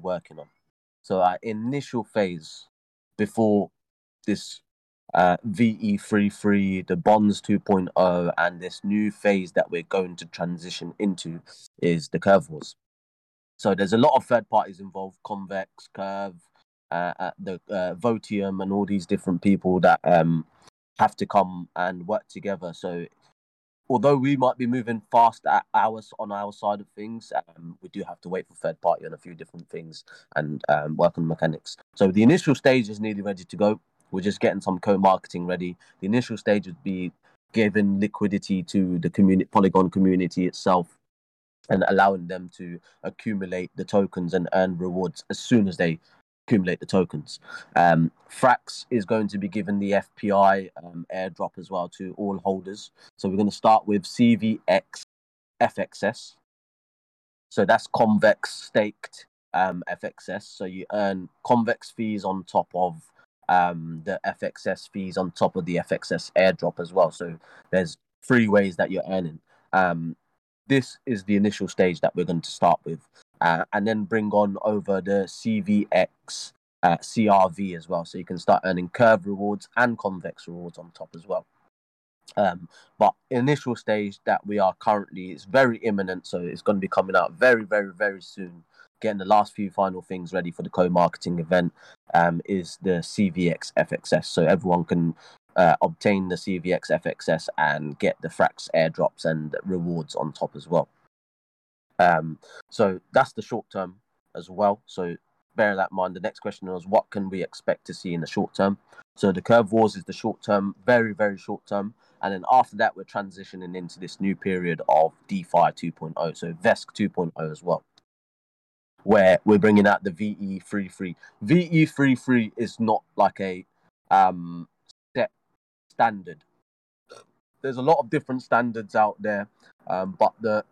working on. So our initial phase before this uh, VE33, the Bonds 2.0, and this new phase that we're going to transition into is the Curve Wars. So there's a lot of third parties involved, Convex, Curve, uh, uh the uh, Votium, and all these different people that um, have to come and work together. So although we might be moving fast at ours on our side of things, um, we do have to wait for third party on a few different things and um, work on mechanics. So the initial stage is nearly ready to go. We're just getting some co-marketing ready. The initial stage would be giving liquidity to the community, Polygon community itself, and allowing them to accumulate the tokens and earn rewards as soon as they accumulate the tokens. Um, Frax is going to be given the FPI um, airdrop as well to all holders. So we're going to start with CVX FXS. So that's convex staked um, FXS. So you earn convex fees on top of um, the FXS fees on top of the FXS airdrop as well. So there's three ways that you're earning. Um, this is the initial stage that we're going to start with uh, and then bring on over the CVX uh, CRV as well. So you can start earning curve rewards and convex rewards on top as well. Um, but initial stage that we are currently is very imminent, so it's going to be coming out very, very, very soon. Getting the last few final things ready for the co-marketing event um, is the CVX FXS, so everyone can uh, obtain the CVX FXS and get the Frax airdrops and rewards on top as well. Um, so that's the short term as well. So bear that in mind. The next question was what can we expect to see in the short term? So the curve wars is the short term, very, very short term. And then after that, we're transitioning into this new period of DeFi 2.0, so Vesq 2.0 as well, where we're bringing out the VE33. VE33 is not like a um, set standard. There's a lot of different standards out there, um, but the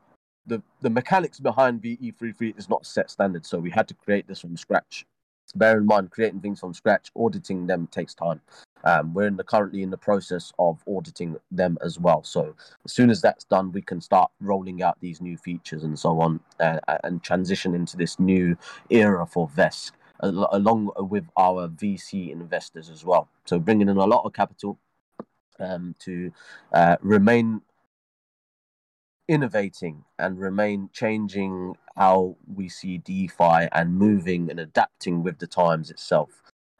the the mechanics behind VE33 is not set standard, so we had to create this from scratch. Bear in mind, creating things from scratch, auditing them takes time. Um, we're in the, currently in the process of auditing them as well. So as soon as that's done, we can start rolling out these new features and so on, uh, and transition into this new era for Vesq, along with our VC investors as well. So bringing in a lot of capital um, to uh, remain innovating and remain changing how we see DeFi and moving and adapting with the times itself.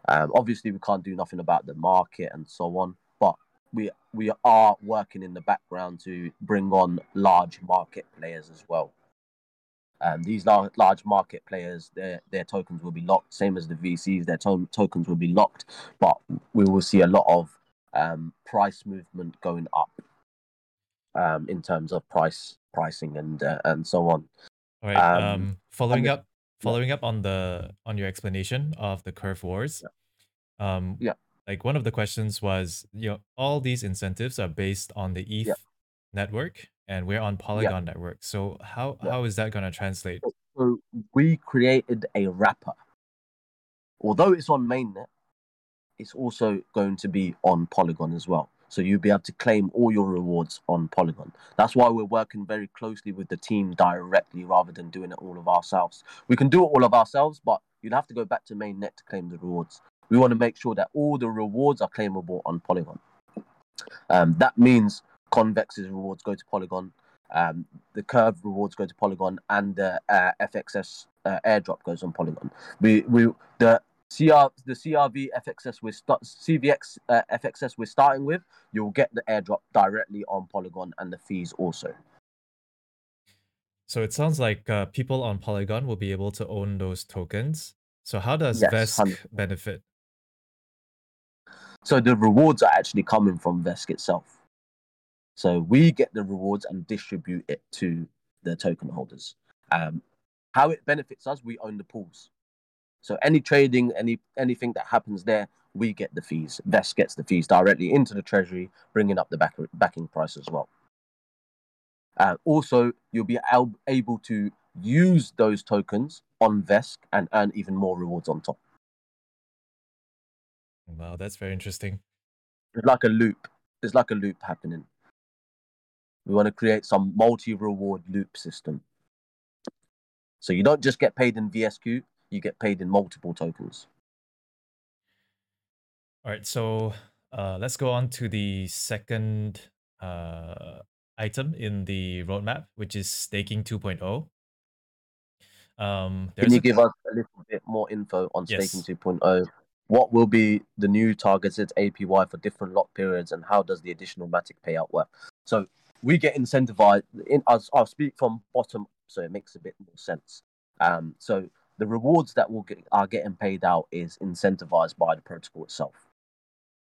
Um, obviously, we can't do nothing about the market and so on, but we we are working in the background to bring on large market players as well. Um, these large, large market players, their their tokens will be locked, same as the VCs. Their to- tokens will be locked, but we will see a lot of um, price movement going up um, in terms of price pricing and uh, and so on. All right. Um, um following up, following yeah. up on the on your explanation of the curve wars. Yeah. Um, yeah. Like one of the questions was, you know, all these incentives are based on the ETH yeah. network, and we're on Polygon network. So how how is that going to translate? So we created a wrapper. Although it's on mainnet, it's also going to be on Polygon as well. So you'll be able to claim all your rewards on Polygon. That's why we're working very closely with the team directly rather than doing it all of ourselves. We can do it all of ourselves, but you'd have to go back to mainnet to claim the rewards. We want to make sure that all the rewards are claimable on Polygon. Um, that means Convex's rewards go to Polygon, um, the Curve rewards go to Polygon, and the uh, FXS uh, airdrop goes on Polygon. We we the CR the CRV FXS with start, CVX uh, FXS we're starting with, you'll get the airdrop directly on Polygon and the fees also. So it sounds like uh, people on Polygon will be able to own those tokens. So how does yes, Vesq benefit? So the rewards are actually coming from Vesq itself. So we get the rewards and distribute it to the token holders. Um, how it benefits us, we own the pools. So any trading, any anything that happens there, we get the fees. Vesq gets the fees directly into the treasury, bringing up the back, backing price as well. Uh, also, you'll be able to use those tokens on Vesq and earn even more rewards on top. Wow, that's very interesting. It's like a loop. It's like a loop happening. We want to create some multi-reward loop system. So you don't just get paid in VSQ, you get paid in multiple tokens. All right, so uh, let's go on to the second uh, item in the roadmap, which is staking 2.0. Um, Can you give us a little bit more info on yes. staking 2.0? What will be the new targeted APY for different lock periods, and how does the additional Matic payout work? So we get incentivized. In, I'll, I'll speak from bottom, so it makes a bit more sense. Um, so the rewards that will get, are getting paid out is incentivized by the protocol itself.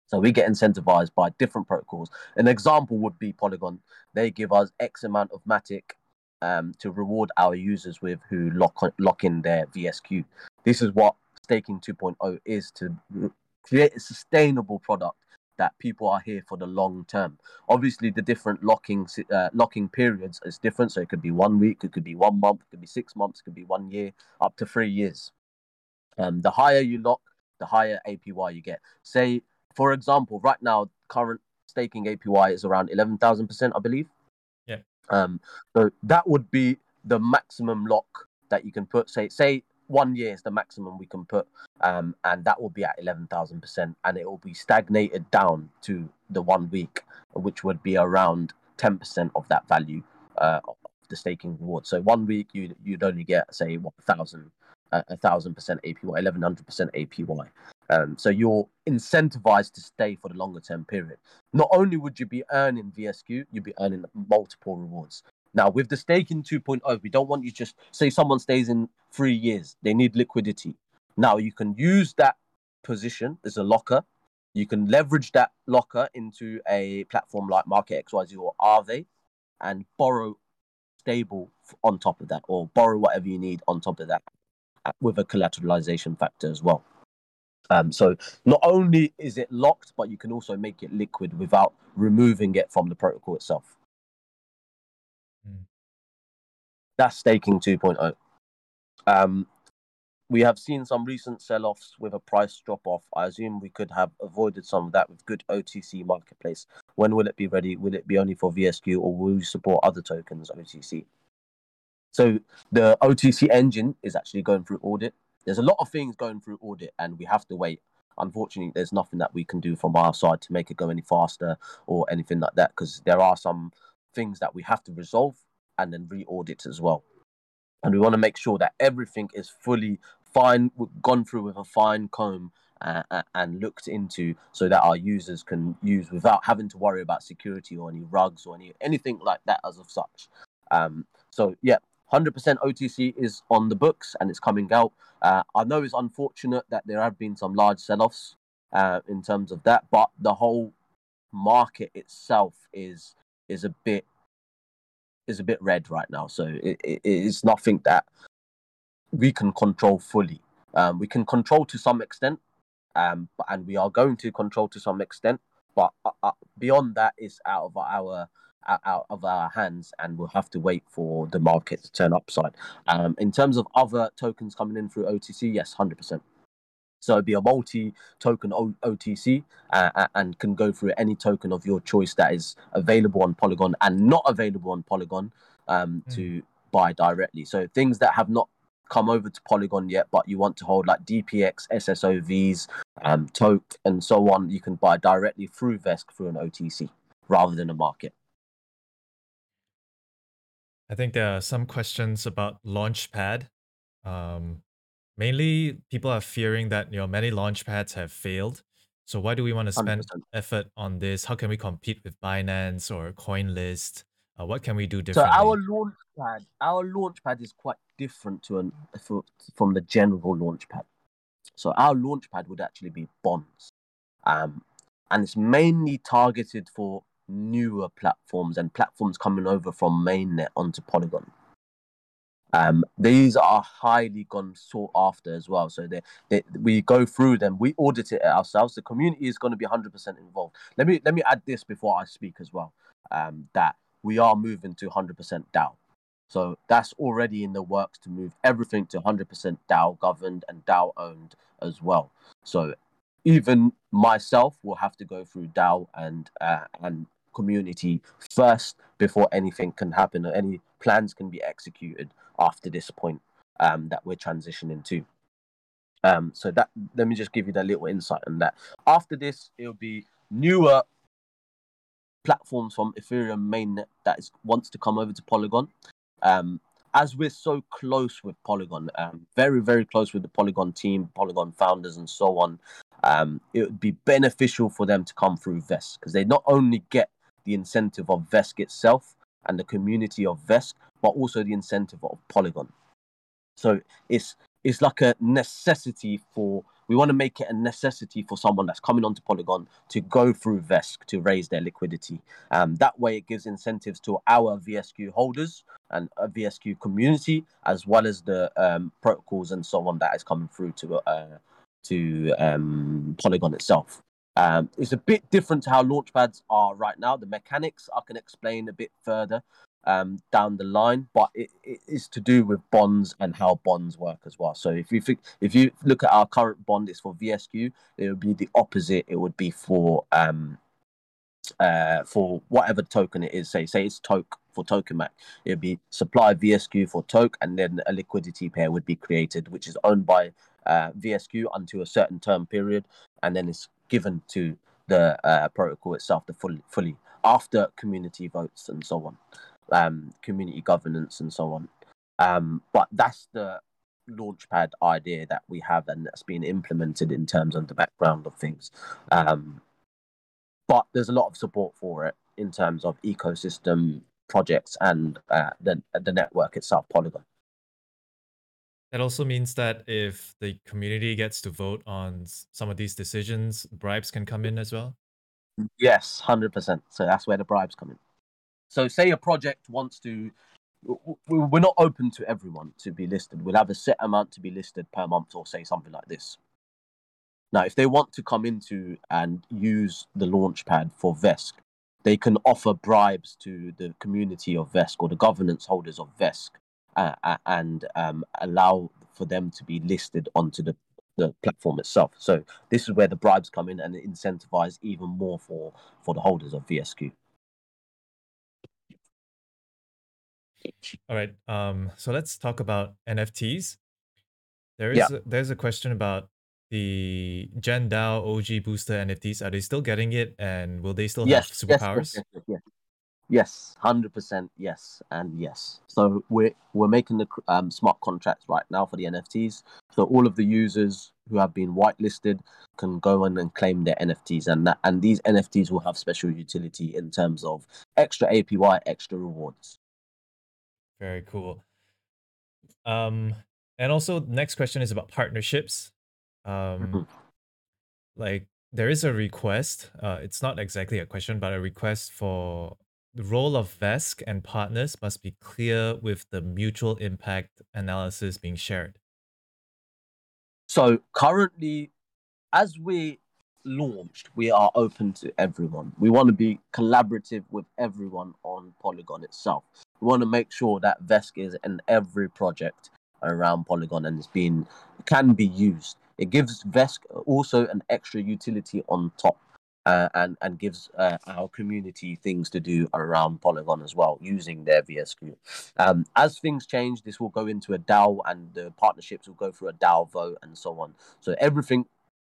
So we get incentivized by different protocols. An example would be Polygon. They give us X amount of Matic um, to reward our users with who lock lock in their VSQ. This is what staking 2.0 is to create a sustainable product that people are here for the long term. Obviously, the different locking uh, locking periods is different. So it could be one week, it could be one month, it could be six months, it could be one year, up to three years. Um, the higher you lock, the higher APY you get. Say, for example, right now, current staking APY is around eleven thousand percent, I believe. Yeah. Um. So that would be the maximum lock that you can put. Say, say one year is the maximum we can put, um, and that will be at eleven thousand percent, and it will be stagnated down to the one week, which would be around ten percent of that value uh, of the staking reward. So one week you you'd only get say one thousand a thousand percent APY, eleven hundred percent APY. Um, so you're incentivized to stay for the longer term period. Not only would you be earning VSQ, you'd be earning multiple rewards. Now, with the staking 2.0, we don't want you just say someone stays in three years, they need liquidity. Now, you can use that position as a locker. You can leverage that locker into a platform like Market XYZ or Aave and borrow stable on top of that, or borrow whatever you need on top of that uh, with a collateralization factor as well. Um, so not only is it locked, but you can also make it liquid without removing it from the protocol itself. That's staking 2.0. Um, we have seen some recent sell-offs with a price drop-off. I assume we could have avoided some of that with good OTC marketplace. When will it be ready? Will it be only for VSQ or will you support other tokens OTC? So the OTC engine is actually going through audit. There's a lot of things going through audit, and we have to wait. Unfortunately, there's nothing that we can do from our side to make it go any faster or anything like that because there are some things that we have to resolve and then re-audit as well. And we want to make sure that everything is fully fine, gone through with a fine comb uh, uh, and looked into so that our users can use without having to worry about security or any rugs or any anything like that as of such. Um, so yeah, 100% OTC is on the books and it's coming out. Uh, I know it's unfortunate that there have been some large sell-offs uh, in terms of that, but the whole market itself is is a bit is a bit red right now. So it, it is nothing that we can control fully. Um, we can control to some extent, um, and we are going to control to some extent. But uh, uh, beyond that is out of our out of our hands, and we'll have to wait for the market to turn upside. Um, in terms of other tokens coming in through OTC, yes, hundred percent. So it'd be a multi-token o- OTC uh, and can go through any token of your choice that is available on Polygon and not available on Polygon um, mm. to buy directly. So things that have not come over to Polygon yet, but you want to hold like DPX, SSOVs, um, Toke, and so on, you can buy directly through Vesq through an OTC rather than a market. I think there are some questions about Launchpad. Um, mainly, people are fearing that you know many launchpads have failed. So why do we want to spend 100%. effort on this? How can we compete with Binance or CoinList? Uh, what can we do differently? So our launchpad, our launchpad is quite different to an from the general launchpad. So our launchpad would actually be bonds, um, and it's mainly targeted for newer platforms and platforms coming over from mainnet onto Polygon. Um, these are highly gone sought after as well. So they, they, we go through them, we audit it ourselves. The community is going to be 100% involved. Let me let me add this before I speak as well. Um, that we are moving to 100% DAO. So that's already in the works to move everything to 100% DAO governed and DAO owned as well. So even myself will have to go through DAO and uh, and community first before anything can happen or any plans can be executed after this point um, that we're transitioning to. Um, so that let me just give you that little insight on that. After this, it'll be newer platforms from Ethereum mainnet that is, wants to come over to Polygon. Um, as we're so close with Polygon, um, very very close with the Polygon team, Polygon founders, and so on, um, it would be beneficial for them to come through Vesq because they not only get the incentive of Vesq itself and the community of Vesq, but also the incentive of Polygon. So it's it's like a necessity for we want to make it a necessity for someone that's coming onto Polygon to go through Vesq to raise their liquidity. Um, that way, it gives incentives to our VSQ holders and a VSQ community, as well as the um, protocols and so on that is coming through to uh, to um, Polygon itself. Um, it's a bit different to how launchpads are right now. The mechanics I can explain a bit further um, down the line, but it, it is to do with bonds and how bonds work as well. So if you think, if you look at our current bond, it's for VSQ. It would be the opposite. It would be for um, uh, for whatever token it is. Say say it's Toke for Tokemak. It would be supply VSQ for Toke, and then a liquidity pair would be created, which is owned by uh, VSQ until a certain term period, and then it's given to the uh, protocol itself, the full, fully after community votes and so on, um, community governance and so on. Um, but that's the launchpad idea that we have and that's been implemented in terms of the background of things. Um, but there's a lot of support for it in terms of ecosystem projects and uh, the the network itself, Polygon. That also means that if the community gets to vote on some of these decisions, bribes can come in as well. Yes, hundred percent. So that's where the bribes come in. So, say a project wants to, we're not open to everyone to be listed. We'll have a set amount to be listed per month, or say something like this. Now, if they want to come into and use the launchpad for Vesq, they can offer bribes to the community of Vesq or the governance holders of Vesq uh, and um, allow for them to be listed onto the, the platform itself. So this is where the bribes come in and incentivize even more for for the holders of VSQ. All right. Um, so let's talk about NFTs. There is yeah. a, there's a question about the Gen DAO OG booster NFTs. Are they still getting it, and will they still yes, have superpowers? Yes, yes, yes, Yes, hundred percent. Yes, and yes. So we're we're making the um, smart contracts right now for the NFTs. So all of the users who have been whitelisted can go in and claim their NFTs, and that and these NFTs will have special utility in terms of extra APY, extra rewards. Very cool. Um, and also next question is about partnerships. Um, mm-hmm. like there is a request. Uh, it's not exactly a question, but a request for the role of Vesq and partners must be clear with the mutual impact analysis being shared. So currently, as we launched, we are open to everyone. We want to be collaborative with everyone on Polygon itself. We want to make sure that Vesq is in every project around Polygon and it's been can be used. It gives Vesq also an extra utility on top uh, and and gives uh, our community things to do around Polygon as well using their VSQ. Um, as things change, this will go into a DAO, and the partnerships will go through a DAO vote and so on. So everything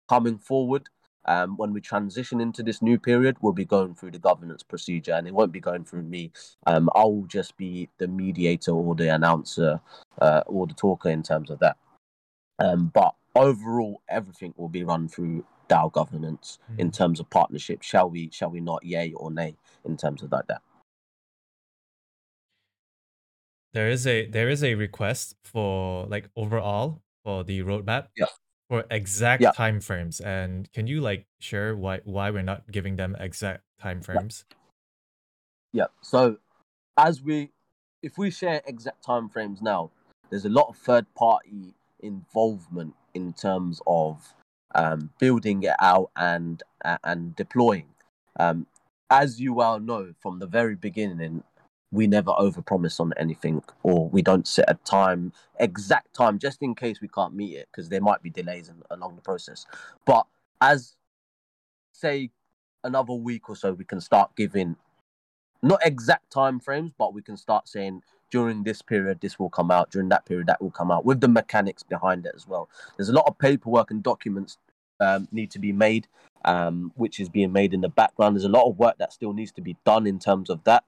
coming forward. Um, when we transition into this new period, we'll be going through the governance procedure, and it won't be going through me. Um, I'll just be the mediator or the announcer uh, or the talker in terms of that. Um, but overall, everything will be run through DAO governance mm. in terms of partnership. Shall we? Shall we not? Yay or nay in terms of like that. There is a there is a request for like overall for the roadmap. Yeah. For exact yeah. time frames, and can you like share why why we're not giving them exact time frames? Yeah. yeah. So, as we, if we share exact time frames now, there's a lot of third party involvement in terms of um, building it out and uh, and deploying. Um, as you well know from the very beginning, we never overpromise on anything, or we don't set a time, exact time, just in case we can't meet it, because there might be delays in, along the process. But as say another week or so, we can start giving not exact time frames, but we can start saying during this period this will come out. During that period that will come out with the mechanics behind it as well. There's a lot of paperwork and documents um, need to be made um, which is being made in the background. There's a lot of work that still needs to be done in terms of that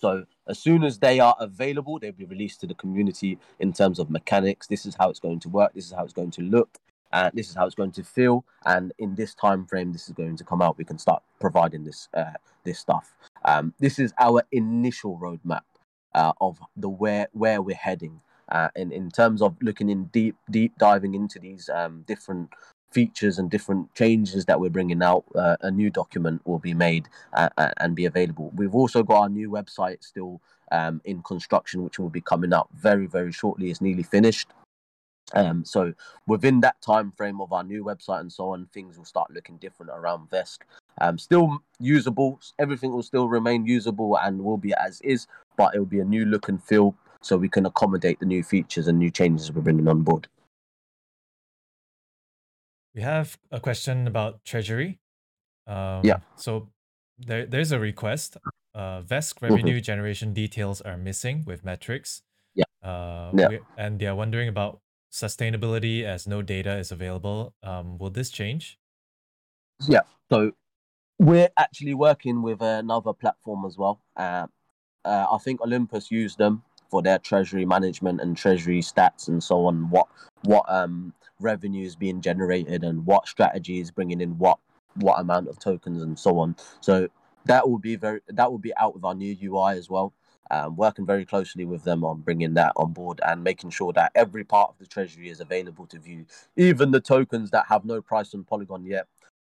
so as soon as they are available they'll be released to the community in terms of mechanics. This is how it's going to work. This is how it's going to look. And this is how it's going to feel. And in this time frame this is going to come out. We can start providing this uh, this stuff. Um, this is our initial roadmap uh, of the where where we're heading uh, in in terms of looking in deep deep diving into these um, different features and different changes that we're bringing out uh, a new document will be made uh, and be available we've also got our new website still um, in construction which will be coming out very very shortly it's nearly finished um, so within that time frame of our new website and so on, things will start looking different around Vesq. Um, still usable, everything will still remain usable and will be as is, but it will be a new look and feel so we can accommodate the new features and new changes we're bringing on board. We have a question about treasury. Um, yeah. So there, there's a request. Uh, Vesq mm-hmm. revenue mm-hmm. generation details are missing with metrics. Yeah. Uh, yeah. We, and they are wondering about sustainability as no data is available. Um, will this change? Yeah. So we're actually working with another platform as well. Uh, uh, I think Olympus used them for their treasury management and treasury stats and so on. What what um revenue is being generated and what strategy is bringing in what what amount of tokens and so on. So that will be very that will be out with our new UI as well um, working very closely with them on bringing that on board and making sure that every part of the treasury is available to view. Even the tokens that have no price on Polygon yet,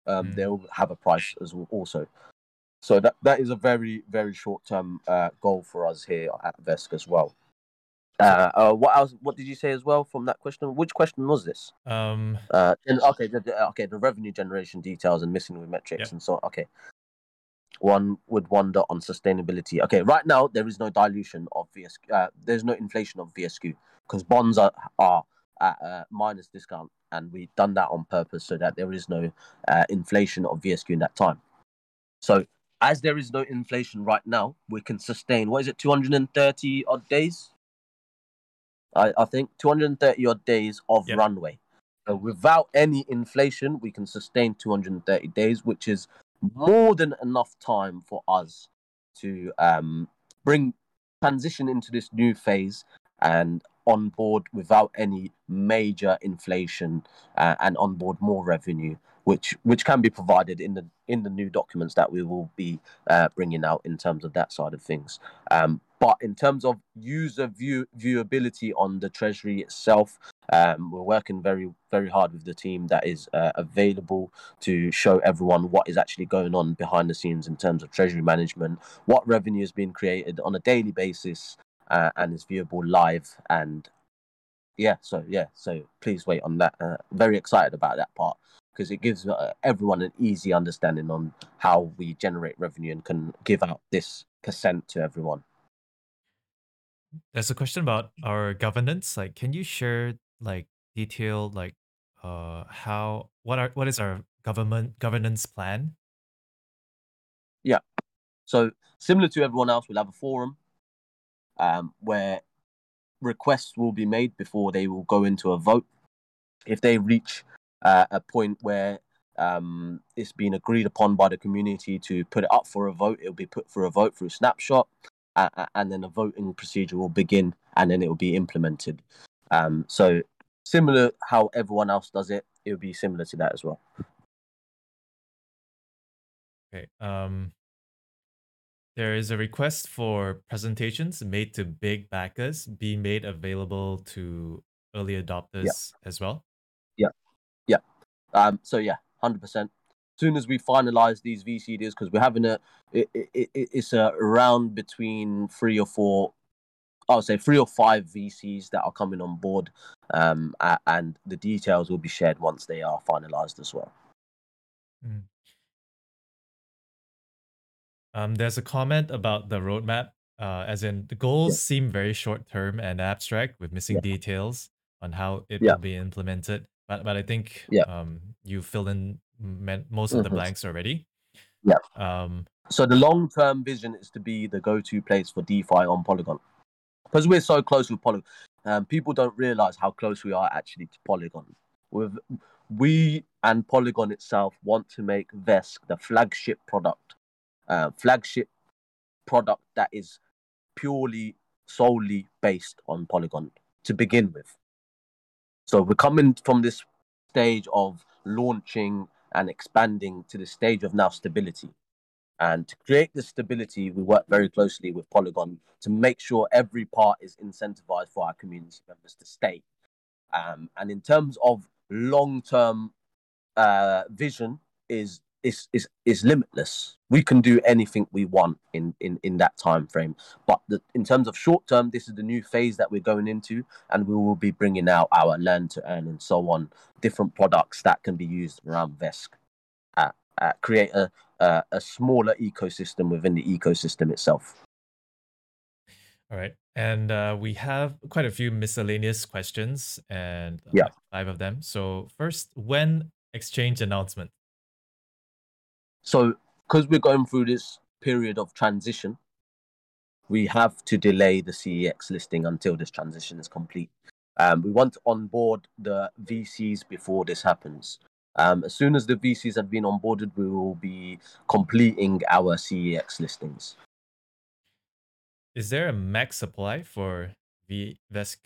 um, mm. they'll have a price as well also. So that that is a very very short term uh, goal for us here at Vesq as well. Uh, uh, what else? What did you say as well from that question? Which question was this? Um. Uh. And, okay. The, the, okay. The revenue generation details and missing with metrics yep. and so. On. Okay one would wonder on sustainability. Okay, right now there is no dilution of VSQ. Uh, there's no inflation of VSQ because bonds are are at uh, minus discount, and we've done that on purpose so that there is no uh, inflation of VSQ in that time. So as there is no inflation right now, we can sustain. What is it? Two hundred and thirty odd days. I, I think 230 odd days of yep. runway. So without any inflation, we can sustain 230 days, which is more than enough time for us to um, bring transition into this new phase and on board without any major inflation uh, and on board more revenue which which can be provided in the in the new documents that we will be uh, bringing out in terms of that side of things um, but in terms of user view viewability on the treasury itself, um, we're working very very hard with the team that is uh, available to show everyone what is actually going on behind the scenes in terms of treasury management, what revenue is being created on a daily basis, uh, and is viewable live. And yeah, so yeah, so please wait on that. Uh, very excited about that part because it gives uh, everyone an easy understanding on how we generate revenue and can give out this percent to everyone. There's a question about our governance. Like, can you share like detail like uh how what are what is our government governance plan? Yeah. So similar to everyone else, we'll have a forum um, where requests will be made before they will go into a vote. If they reach uh, a point where um, it's been agreed upon by the community to put it up for a vote, it'll be put for a vote through Snapshot uh, and then a voting procedure will begin and then it will be implemented. Um, so similar how everyone else does it, it will be similar to that as well. Okay. Um, there is a request for presentations made to big backers be made available to early adopters as well. Yeah. Um, so yeah, hundred percent As soon as we finalize these VC deals, because we're having a, it, it, it, it's a round between three or four, I would say three or five VCs that are coming on board, um, and the details will be shared once they are finalized as well. Mm. Um, there's a comment about the roadmap, uh, as in the goals yeah. seem very short term and abstract with missing yeah. details on how it yeah. will be implemented. But but I think yeah. um, you fill in most of the mm-hmm. blanks already. Yeah. Um, so the long term vision is to be the go to place for DeFi on Polygon. because we're so close with Polygon. Um, people don't realize how close we are actually to Polygon. With we and Polygon itself want to make Vesq the flagship product, uh, flagship product that is purely solely based on Polygon to begin with. So we're coming from this stage of launching and expanding to the stage of now stability. And to create this stability, we work very closely with Polygon to make sure every part is incentivized for our community members to stay. Um, and in terms of long term uh, vision, is is is is limitless. We can do anything we want in in in that time frame. But the, in terms of short term, this is the new phase that we're going into, and we will be bringing out our learn to earn and so on, different products that can be used around Vesq. Uh, uh, create a, a a smaller ecosystem within the ecosystem itself. All right. And uh, we have quite a few miscellaneous questions and uh, yeah. five of them. So, first, when exchange announcement? So, because we're going through this period of transition, we have to delay the CEX listing until this transition is complete. Um, we want to onboard the VCs before this happens. Um, as soon as the VCs have been onboarded, we will be completing our CEX listings. Is there a max supply for Vesq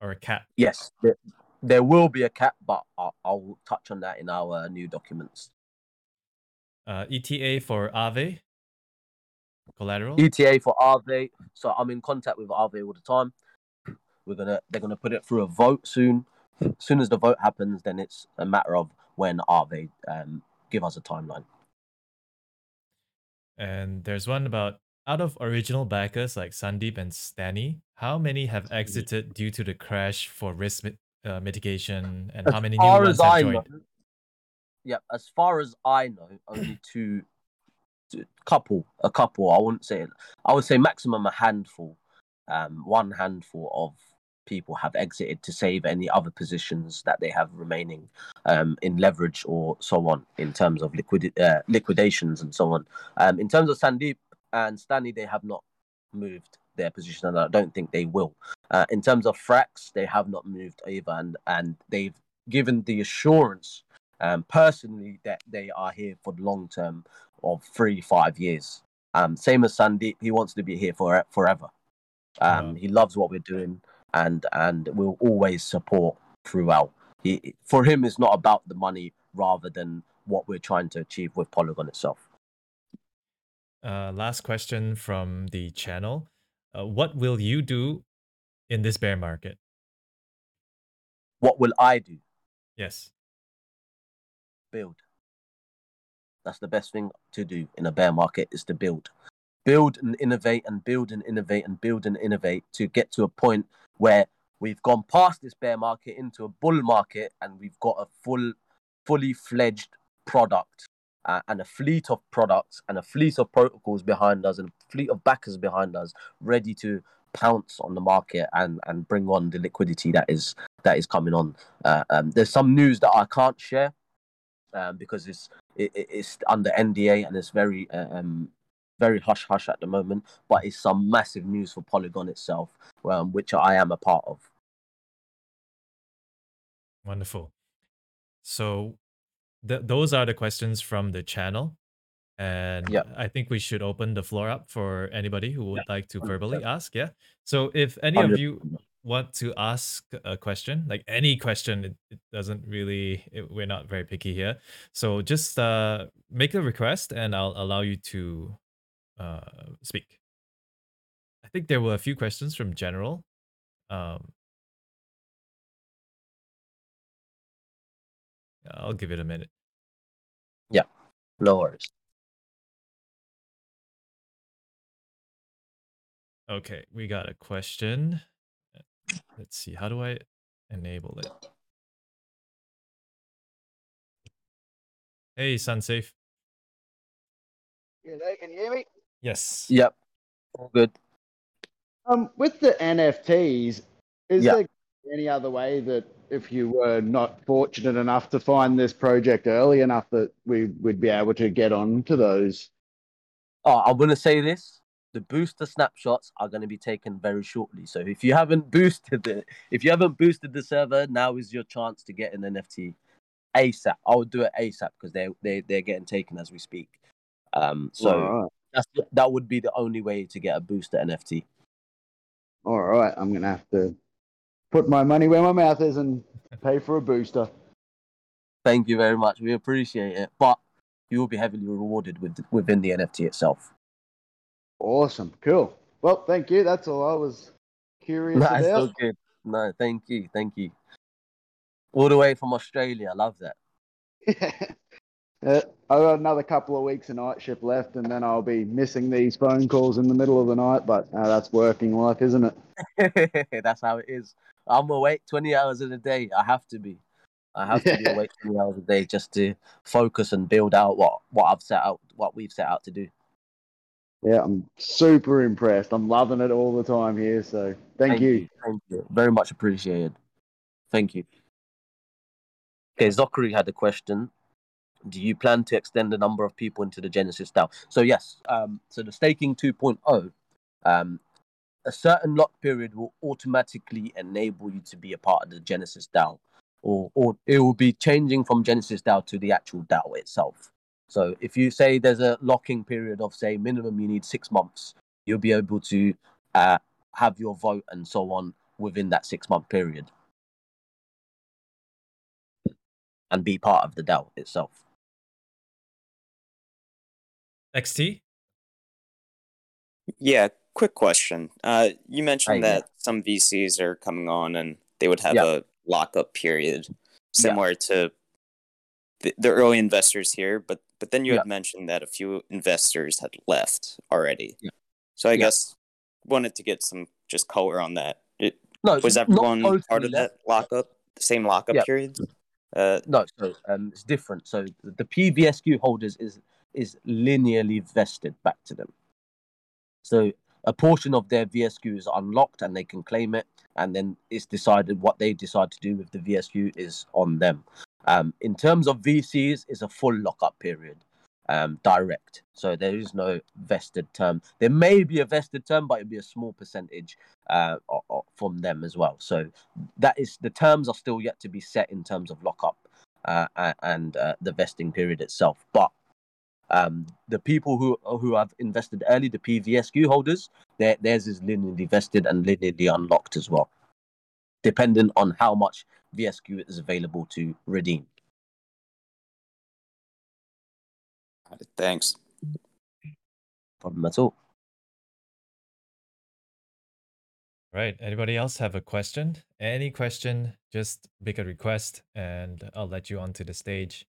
or a cap? Yes, there, there will be a cap, but I'll, I'll touch on that in our new documents. Uh, ETA for Aave collateral. ETA for Aave. So I'm in contact with Aave all the time. We're gonna they're gonna put it through a vote soon. As soon as the vote happens, then it's a matter of when Aave um, give us a timeline. And there's one about out of original backers like Sandeep and Stanny, how many have exited due to the crash for risk uh, mitigation, and as how many new ones have joined? Know, yeah, as far as I know, only two, two, couple, a couple. I wouldn't say. I would say maximum a handful. Um, one handful of people have exited to save any other positions that they have remaining um, in leverage or so on in terms of liquid uh, liquidations and so on. Um, in terms of Sandeep, and Stanley, they have not moved their position, and I don't think they will. Uh, in terms of Frax, they have not moved either, and, and they've given the assurance um, personally that they are here for the long term of three, five years. Um, same as Sandeep, he wants to be here for forever. Um, He loves what we're doing, and and will always support throughout. He, for him, it's not about the money rather than what we're trying to achieve with Polygon itself. Uh, last question from the channel. Uh, what will you do in this bear market? What will I do? Yes. Build. That's the best thing to do in a bear market is to build. Build and innovate and build and innovate and build and innovate to get to a point where we've gone past this bear market into a bull market and we've got a full fully fledged product uh, and a fleet of products and a fleet of protocols behind us and a fleet of backers behind us ready to pounce on the market and and bring on the liquidity that is that is coming on uh, um, there's some news that i can't share um, because it's it, it's under nda and it's very uh, um, very hush hush at the moment but it's some massive news for polygon itself um, which i am a part of wonderful so th- those are the questions from the channel. And yeah. I think we should open the floor up for anybody who would yeah. like to verbally ask. Yeah. So if any of you want to ask a question, like any question, it, it doesn't really, it, we're not very picky here. So just uh, make a request and I'll allow you to uh, speak. I think there were a few questions from general. Um, I'll give it a minute. Yeah, no worries. Okay, we got a question. Let's see, how do I enable it? Hey, Sunsafe. Yeah, can you hear me? Yes. Yep. All good. Um, with the NFTs, is yeah. there any other way that if you were not fortunate enough to find this project early enough that we would be able to get on to those? Oh, I'm going to say this. The booster snapshots are going to be taken very shortly. So if you haven't boosted it, if you haven't boosted the server, now is your chance to get an NFT ASAP. I would do it ASAP because they they they're getting taken as we speak. Um, so right. that's that would be the only way to get a booster NFT. All right, I'm gonna have to put my money where my mouth is and pay for a booster. Thank you very much. We appreciate it, but you will be heavily rewarded with within the NFT itself. Awesome, cool. Well, thank you. That's all I was curious no, about. Good. No, thank you, thank you. All the way from Australia, I love that. Yeah. Uh, I've got another couple of weeks of night shift left, and then I'll be missing these phone calls in the middle of the night. But uh, that's working life, isn't it? that's how it is. I'm awake 20 hours in a day. I have to be. I have to be awake 20 hours a day just to focus and build out what what I've set out, what we've set out to do. Yeah, I'm super impressed. I'm loving it all the time here. So thank, thank you. you. Thank you. Very much appreciated. Thank you. Okay, Zachary had a question. Do you plan to extend the number of people into the Genesis DAO? So yes, um, so the staking 2.0, um, a certain lock period will automatically enable you to be a part of the Genesis DAO, or or it will be changing from Genesis DAO to the actual DAO itself. So if you say there's a locking period of say minimum you need six months, you'll be able to uh, have your vote and so on within that six month period and be part of the DAO itself. XT? Yeah, quick question. Uh, you mentioned that yeah. some VCs are coming on and they would have yeah. a lockup period similar yeah. to the, early investors here, but but then you had mentioned that a few investors had left already. Yeah. So I guess wanted to get some just color on that. It, no, was everyone part of left. that lockup, the same lockup period? Uh, no, so um, it's different. So the PVSQ holders is is linearly vested back to them. So a portion of their VSQ is unlocked and they can claim it, and then it's decided what they decide to do with the VSQ is on them. Um, in terms of VCs, it's a full lockup period, um, direct. So there is no vested term. There may be a vested term, but it'll be a small percentage uh, from them as well. So that is the terms are still yet to be set in terms of lockup uh, and uh, the vesting period itself. But um, the people who who have invested early, the PVSQ holders, their, theirs is linearly vested and linearly unlocked as well, depending on how much VSQ is available to redeem. Thanks. Problem at all. Right. Anybody else have a question? Any question, just make a request and I'll let you onto the stage.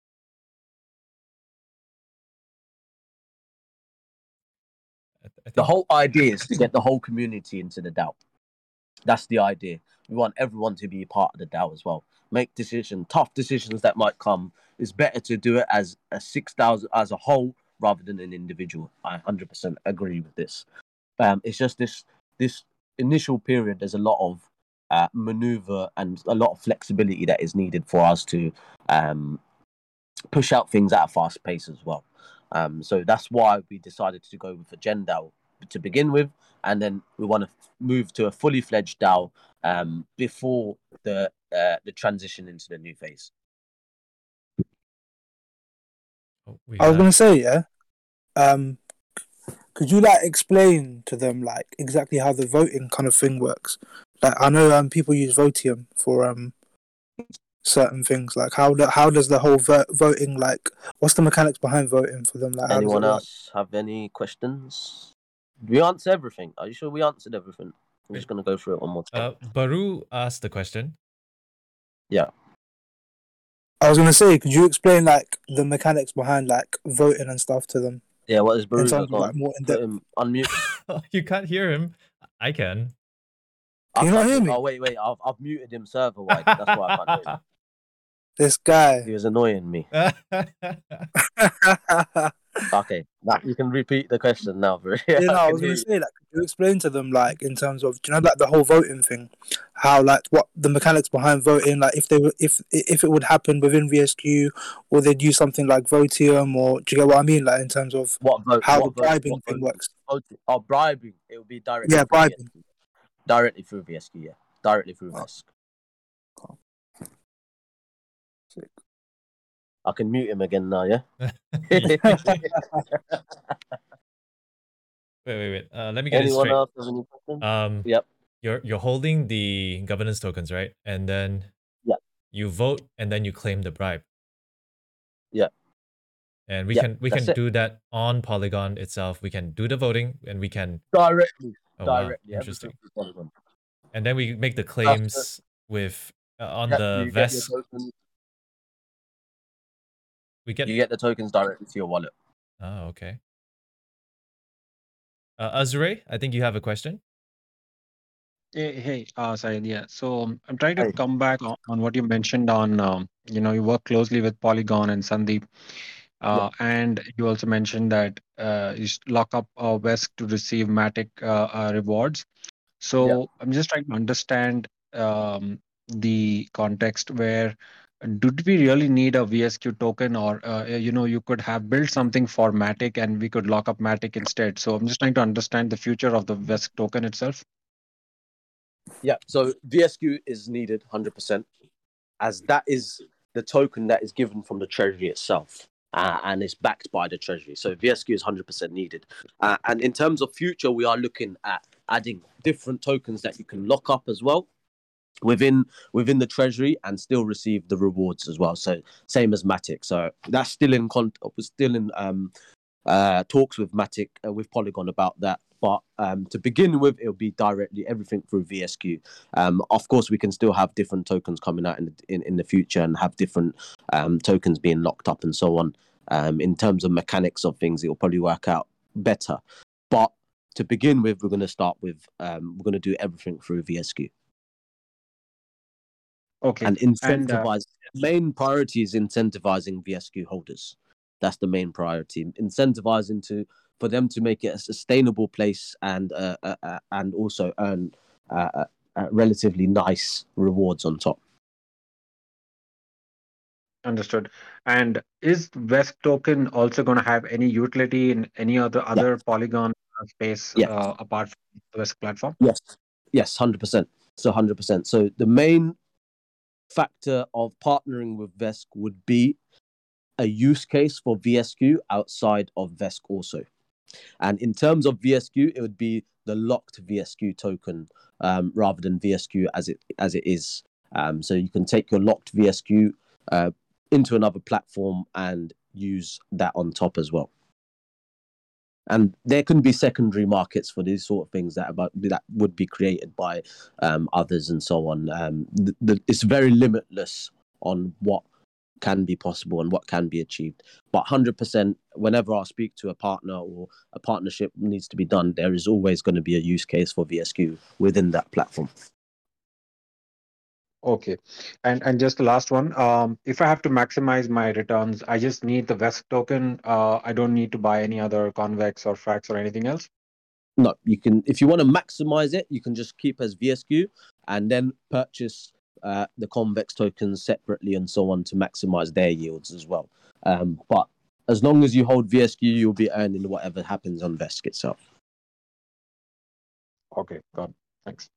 The whole idea is to get the whole community into the DAO. That's the idea. We want everyone to be part of the DAO as well. Make decisions, tough decisions that might come. It's better to do it as a six thousand as a whole rather than an individual. I hundred percent agree with this. Um, it's just this this initial period. There's a lot of uh, maneuver and a lot of flexibility that is needed for us to um, push out things at a fast pace as well. Um, so that's why we decided to go with a Gen DAO to begin with, and then we want to move to a fully fledged DAO um, before the uh, the transition into the new phase. Oh, I was gonna say, yeah. Um, could you like explain to them like exactly how the voting kind of thing works? Like I know um people use Votium for um certain things. Like how do, how does the whole vo- voting like? What's the mechanics behind voting for them? Like anyone else have any questions? We answer everything. Are you sure we answered everything? I'm just gonna go through it one more time. Uh, Baru asked the question. Yeah. I was gonna say, could you explain like the mechanics behind like voting and stuff to them? Yeah, what is Baru? In like, more in depth. Unmute. you can't hear him. I can. Can you not hear me? Oh wait, wait. I've, I've muted him server wide. That's why I can't hear him. This guy. He was annoying me. okay, now you can repeat the question now, bro. yeah, no, I was gonna say, like, could you explain to them, like, in terms of, you know, like the whole voting thing, how, like, what the mechanics behind voting, like, if they were, if if it would happen within VSQ, or they'd use something like Votium, or do you get what I mean, like, in terms of what vote, how what the bribing vote, thing works? Voting. Oh, bribing, it would be directly. Yeah, bribing. VSQ. Directly through VSQ, yeah, directly through oh. VSQ. I can mute him again now, yeah? wait, wait, wait. Uh, let me get Anyone it straight. Else have any questions? Um, yep. You're you're holding the governance tokens, right? And then yep. you vote and then you claim the bribe. Yeah. And we yep, can we can it. do that on Polygon itself. We can do the voting and we can directly. Oh, directly. Wow. Interesting. And then we make the claims with uh, on yep, the Vesq we get you get the tokens directly to your wallet. Oh, okay. Uh, Azure, I think you have a question. Hey, hey, uh, Syed, yeah. So um, I'm trying to hey. come back on, on, what you mentioned on, um, you know, you work closely with Polygon and Sandeep. Uh, yeah. And you also mentioned that uh, you lock up uh, Vesq to receive Matic uh, uh, rewards. So yeah. I'm just trying to understand um, the context where did we really need a VSQ token or, uh, you know, you could have built something for Matic and we could lock up Matic instead. So I'm just trying to understand the future of the Vesq token itself. Yeah, so VSQ is needed 100% as that is the token that is given from the treasury itself. Uh, and is backed by the treasury. So VSQ is 100% needed. Uh, and in terms of future, we are looking at adding different tokens that you can lock up as well within within the treasury and still receive the rewards as well. So same as Matic. So that's still in con- still in um, uh, talks with Matic uh, with Polygon about that. But um, to begin with, it'll be directly everything through VSQ. Um, of course, we can still have different tokens coming out in the, in, in the future and have different um, tokens being locked up and so on. Um, in terms of mechanics of things, it will probably work out better. But to begin with, we're going to start with um, we're going to do everything through VSQ. Okay. And incentivize. And, uh, main priority is incentivizing VSQ holders. That's the main priority. Incentivizing to for them to make it a sustainable place and uh, uh, uh and also earn uh, uh, relatively nice rewards on top. Understood. And is Vesq token also going to have any utility in any other other. Polygon space yeah. apart from the Vesq platform? Yes. Yes, hundred percent. So hundred percent. So the main factor of partnering with Vesq would be a use case for VSQ outside of Vesq also. And in terms of VSQ, it would be the locked VSQ token um, rather than VSQ as it as it is. Um, so you can take your locked VSQ uh, into another platform and use that on top as well and there can be secondary markets for these sort of things that about that would be created by um, others and so on. Um, the, the, it's very limitless on what can be possible and what can be achieved. But hundred percent, whenever I speak to a partner or a partnership needs to be done, there is always going to be a use case for VSQ within that platform. Okay. And and just the last one. Um, if I have to maximize my returns, I just need the Vesq token. Uh, I don't need to buy any other convex or frax or anything else. No, you can. If you want to maximize it, you can just keep as VSQ and then purchase uh, the convex tokens separately and so on to maximize their yields as well. Um, but as long as you hold VSQ, you'll be earning whatever happens on Vesq itself. Okay, got it. Thanks.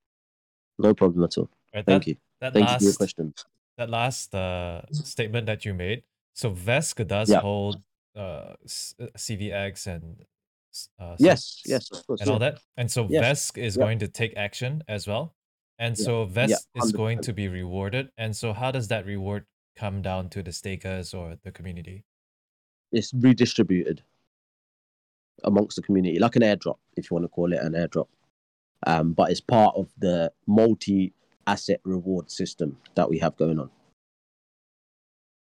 No problem at all. Right, Thank that, you. That Thank last, you question. That last uh, statement that you made. So Vesq does yeah. hold uh, CVX uh, and uh, yes, yes, of course, and all that. And so yes. Vesq is yeah. going to take action as well. And yeah. so Vesq is going to be rewarded. And so how does that reward come down to the stakers or the community? It's redistributed amongst the community, like an airdrop, if you want to call it an airdrop. Um, but it's part of the multi asset reward system that we have going on.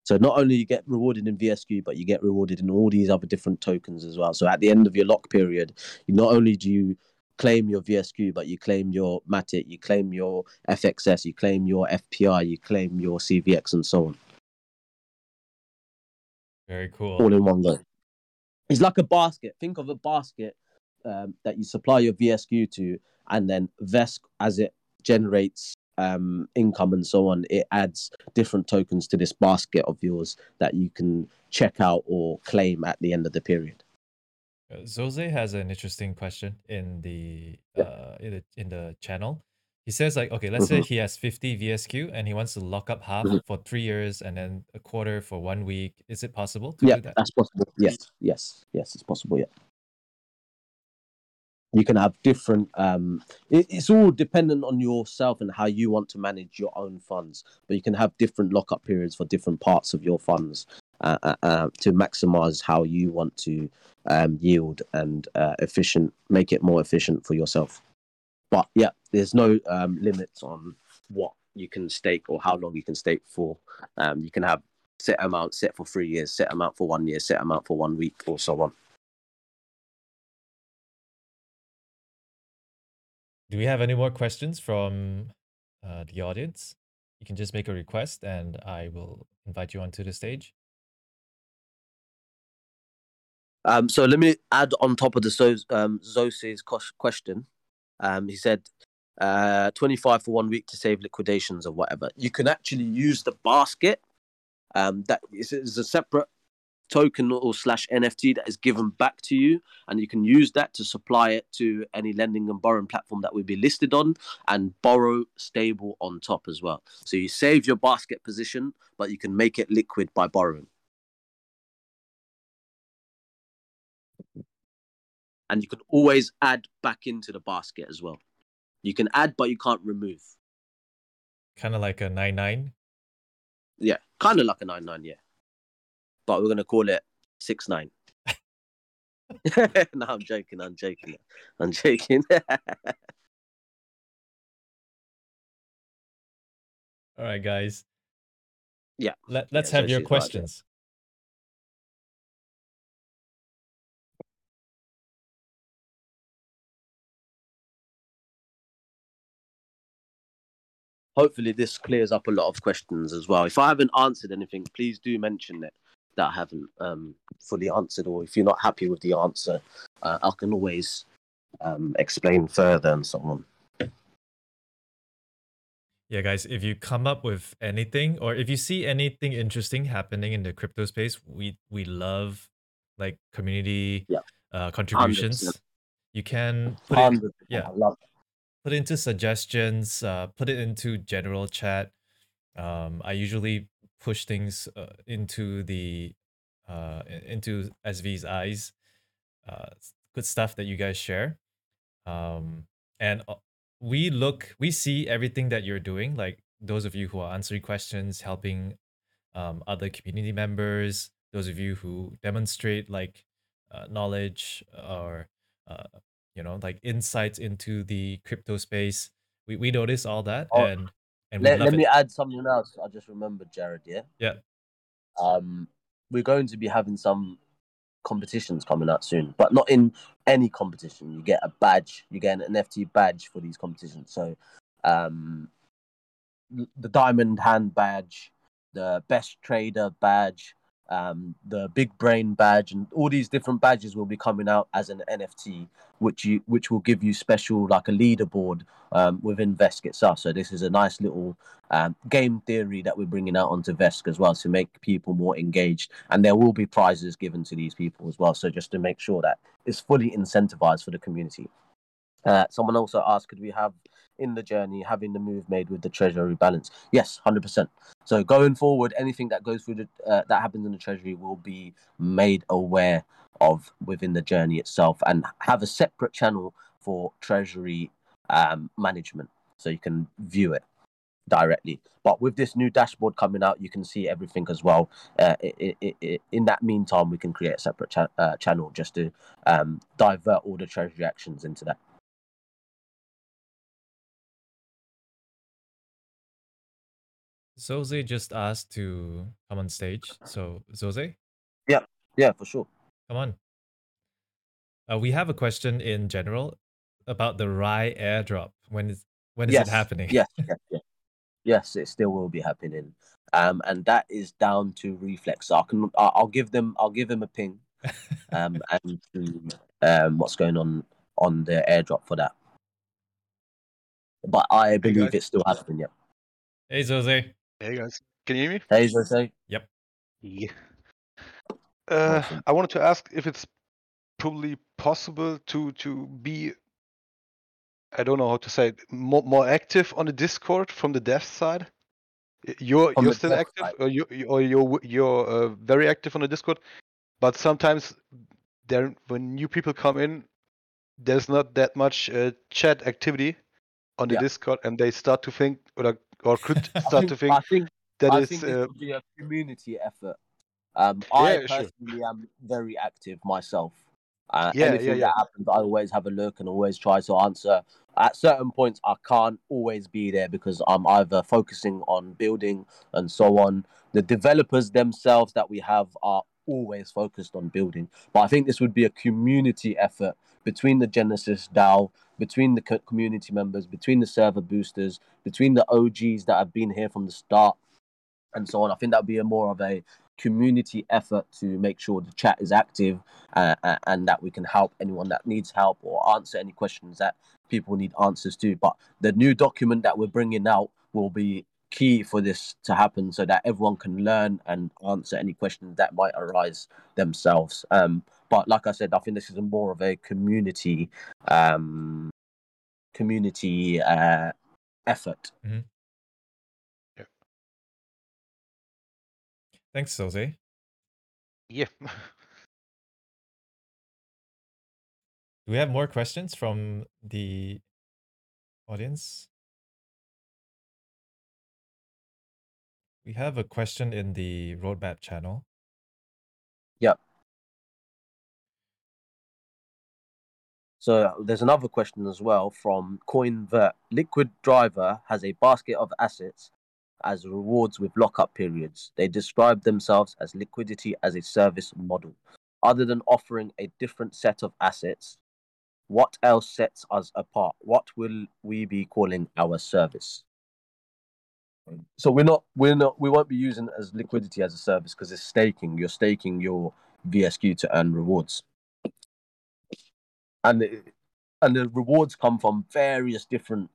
So not only you get rewarded in VSQ, but you get rewarded in all these other different tokens as well. So at the end of your lock period, not only do you claim your VSQ, but you claim your Matic, you claim your FXS, you claim your FPI, you claim your CVX, and so on. Very cool. All in one go. it's like a basket. Think of a basket um, that you supply your VSQ to, and then Vesq, as it generates um, income and so on, it adds different tokens to this basket of yours that you can check out or claim at the end of the period. Uh, Zoze has an interesting question in the yeah. uh, in the in the channel. He says like, okay, let's mm-hmm. say he has 50 VSQ and he wants to lock up half mm-hmm. for three years and then a quarter for one week. Is it possible to yeah, do that? that's possible. Yes, yes, yes, it's possible. Yeah. You can have different. Um, it, it's all dependent on yourself and how you want to manage your own funds. But you can have different lockup periods for different parts of your funds uh, uh, uh, to maximize how you want to um, yield and uh, efficient, make it more efficient for yourself. But yeah, there's no um, limits on what you can stake or how long you can stake for. Um, you can have set amount set for three years, set amount for one year, set amount for one week, or so on. Do we have any more questions from uh, the audience? You can just make a request and I will invite you onto the stage. Um, so let me add on top of the so, um, question. Um, he said uh, 25 for one week to save liquidations or whatever. You can actually use the basket. Um, that is a separate token or slash NFT that is given back to you, and you can use that to supply it to any lending and borrowing platform that would be listed on, and borrow stable on top as well. So you save your basket position, but you can make it liquid by borrowing. and you can always add back into the basket as well. You can add, but you can't remove. Kind of like a nine nine. Yeah, kind of like a nine nine. Yeah, but we're gonna call it six nine. no, I'm joking. I'm joking. I'm joking. All right, guys. Yeah. Let, let's yeah, have so your questions. hopefully this clears up a lot of questions as well. If I haven't answered anything, please do mention it that I haven't um, fully answered, or if you're not happy with the answer, uh, I can always um, explain further and so on. Yeah, guys, if you come up with anything or if you see anything interesting happening in the crypto space, we we love like community yeah. uh, contributions. 100%. You can put it, yeah, love it put into suggestions, uh, put it into general chat. Um, I usually push things uh, into the uh, into SV's eyes. Uh, good stuff that you guys share. Um, and uh, we look, we see everything that you're doing. Like those of you who are answering questions, helping um, other community members, those of you who demonstrate like uh, knowledge or uh, you know like insights into the crypto space we, we notice all that oh, and and let, let me add something else. I just remembered Jarod yeah? Yeah. Um we're going to be having some competitions coming out soon but not in any competition. You get a badge you get an nft badge for these competitions. So um the diamond hand badge the best trader badge um, the big brain badge and all these different badges will be coming out as an NFT, which you which will give you special like a leaderboard um, within Vesq itself. So this is a nice little um, game theory that we're bringing out onto Vesq as well to make people more engaged, and there will be prizes given to these people as well. So just to make sure that it's fully incentivized for the community. Uh, someone also asked, could we have in the journey having the move made with the treasury balance? Yes, hundred percent. So going forward, anything that goes through the uh, that happens in the treasury will be made aware of within the journey itself, and have a separate channel for treasury um, management, so you can view it directly. But with this new dashboard coming out, you can see everything as well. Uh, it, it, it, in that meantime, we can create a separate cha- uh, channel just to um, divert all the treasury actions into that. Zoze just asked to come on stage. So, Zoze? Yeah, yeah, for sure. Come on. Uh, we have a question in general about the RAI airdrop. When is when is yes, it happening? Yes, yes, yes, yes. It still will be happening, um, and that is down to Reflex. So I can, I'll give them, I'll give them a ping, um, and um, what's going on on the airdrop for that. But I believe it's still happening. Yeah. Hey, Jose. Hey guys, can you hear me? Hey, Jose. Yep. Yeah. Uh, awesome. I wanted to ask if it's probably possible to to be I don't know how to say it, more, more active on the Discord from the dev side. You're you're still active, side. or you or you're you're uh, very active on the Discord, but sometimes there when new people come in, there's not that much uh, chat activity on the yeah. Discord, and they start to think or or could start think, to think, think that I it's uh, be a community effort. Um, I Yeah, sure. personally am very active myself. Uh, Yeah, anything yeah, yeah. that happens, I always have a look and always try to answer. At certain points, I can't always be there because I'm either focusing on building and so on. The developers themselves that we have are always focused on building. But I think this would be a community effort between the Genesis DAO, between the community members, between the server boosters, between the OGs that have been here from the start, and so on. I think that would be a more of a community effort to make sure the chat is active uh, uh, and that we can help anyone that needs help or answer any questions that people need answers to. But the new document that we're bringing out will be key for this to happen so that everyone can learn and answer any questions that might arise themselves. Um, but like I said, I think this is more of a community um, community uh, effort. Thanks, Jose. yeah. Do we have more questions from the audience? We have a question in the roadmap channel. So there's another question as well from CoinVert. Liquid Driver has a basket of assets as rewards with lockup periods. They describe themselves as liquidity as a service model. Other than offering a different set of assets, what else sets us apart? What will we be calling our service? So we're not we're not we won't be using as liquidity as a service because it's staking. You're staking your VSQ to earn rewards, and the, and the rewards come from various different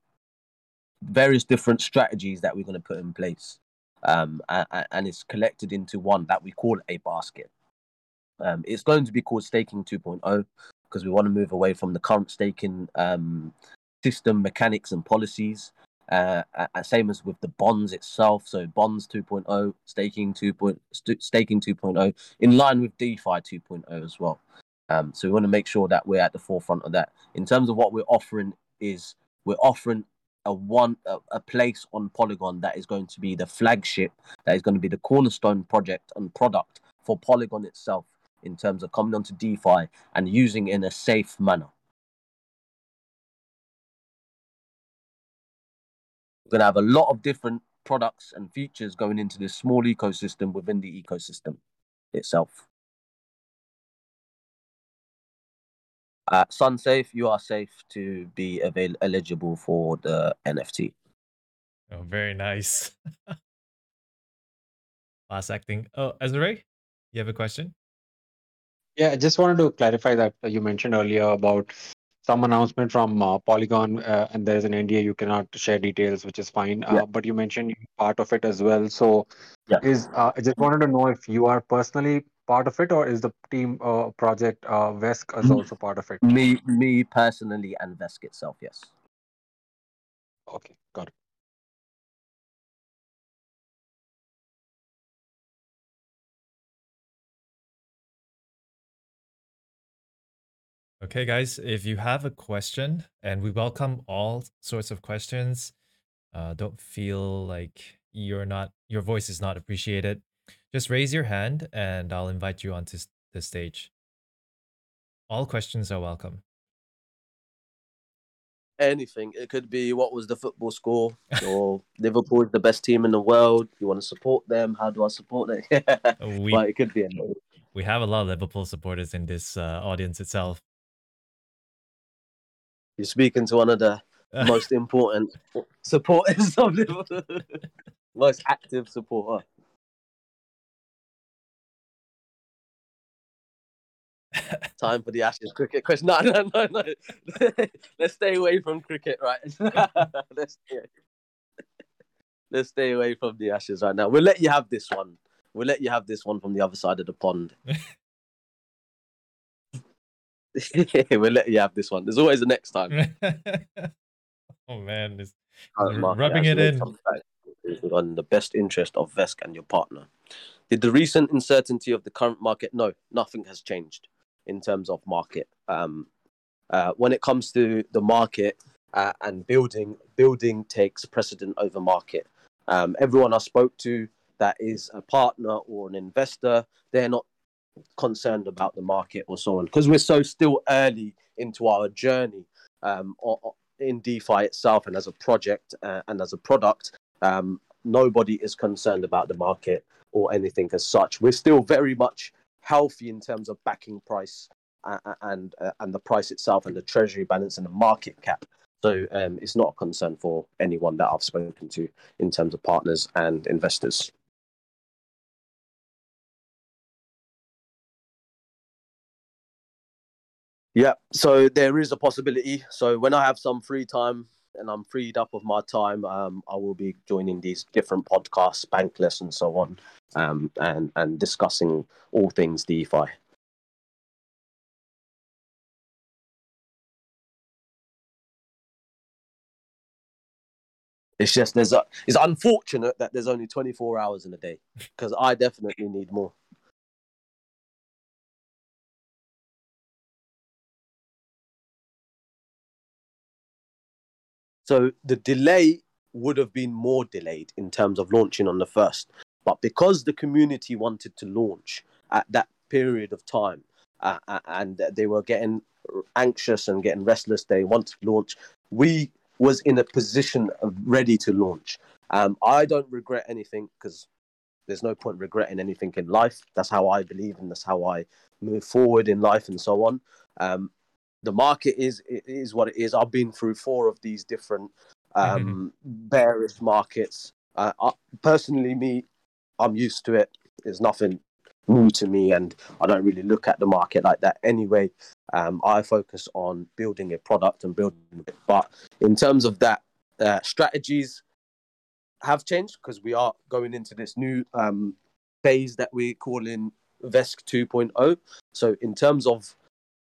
various different strategies that we're going to put in place, um, and, and it's collected into one that we call a basket. Um, it's going to be called staking 2.0 because we want to move away from the current staking um, system mechanics and policies. Uh, same as with the bonds itself. So bonds 2.0, staking 2. St- staking 2.0, in line with DeFi 2.0 as well. Um, so we want to make sure that we're at the forefront of that. In terms of what we're offering, is we're offering a one a, a place on Polygon that is going to be the flagship, that is going to be the cornerstone project and product for Polygon itself in terms of coming onto DeFi and using in a safe manner. We're going to have a lot of different products and features going into this small ecosystem within the ecosystem itself. Uh, Sunsafe, you are safe to be avail- eligible for the NFT. Oh, very nice. Last acting. Oh, Azure, you have a question? Yeah, I just wanted to clarify that you mentioned earlier about some announcement from uh, Polygon, uh, and there's an NDA you cannot share details, which is fine. Uh, Yeah. but you mentioned part of it as well. So, Yeah. is uh, I just wanted to know if you are personally part of it, or is the team uh, project uh, Vesq is also part of it? Me, me personally, and Vesk itself, yes. Okay, got it. Okay, guys, if you have a question, and we welcome all sorts of questions, uh, don't feel like you're not your voice is not appreciated. Just raise your hand, and I'll invite you onto the stage. All questions are welcome. Anything. It could be what was the football score, or Liverpool is the best team in the world. You want to support them? How do I support them? We but it could be anything. we have a lot of Liverpool supporters in this uh, audience itself. You're speaking to one of the most important supporters of Liverpool, most active supporter. Time for the Ashes cricket question. No, no, no, no. Let's stay away from cricket, right? Let's stay, Let's stay away from the Ashes right now. We'll let you have this one. We'll let you have this one from the other side of the pond. we'll let you have this one. There's always a next time. oh man, this rubbing it in on the best interest of Vesq and your partner. Did the recent uncertainty of the current market? No, nothing has changed in terms of market. Um, uh, when it comes to the market uh, and building, building takes precedent over market. Um, everyone I spoke to that is a partner or an investor, they're not concerned about the market or so on because we're so still early into our journey um, in DeFi itself and as a project uh, and as a product. Um, nobody is concerned about the market or anything as such. We're still very much healthy in terms of backing price and uh, and the price itself and the treasury balance and the market cap. So um, it's not a concern for anyone that I've spoken to in terms of partners and investors. Yeah, so there is a possibility. So when I have some free time and I'm freed up of my time, um, I will be joining these different podcasts, Bankless, and so on, um, and and discussing all things DeFi. It's just there's a it's unfortunate that there's only 24 hours in a day because I definitely need more. So the delay would have been more delayed in terms of launching on the first. But because the community wanted to launch at that period of time uh, uh and they were getting anxious and getting restless, they wanted to launch, we was in a position of ready to launch. Um, I don't regret anything because there's no point regretting anything in life. That's how I believe and that's how I move forward in life and so on. Um, the market is is what it is. I've been through four of these different um, mm-hmm. bearish markets. Uh, I, personally, me, I'm used to it. There's nothing new to me, and I don't really look at the market like that anyway. Um, I focus on building a product and building it. But in terms of that, uh, strategies have changed because we are going into this new um, phase that we call in Vesq 2.0. So in terms of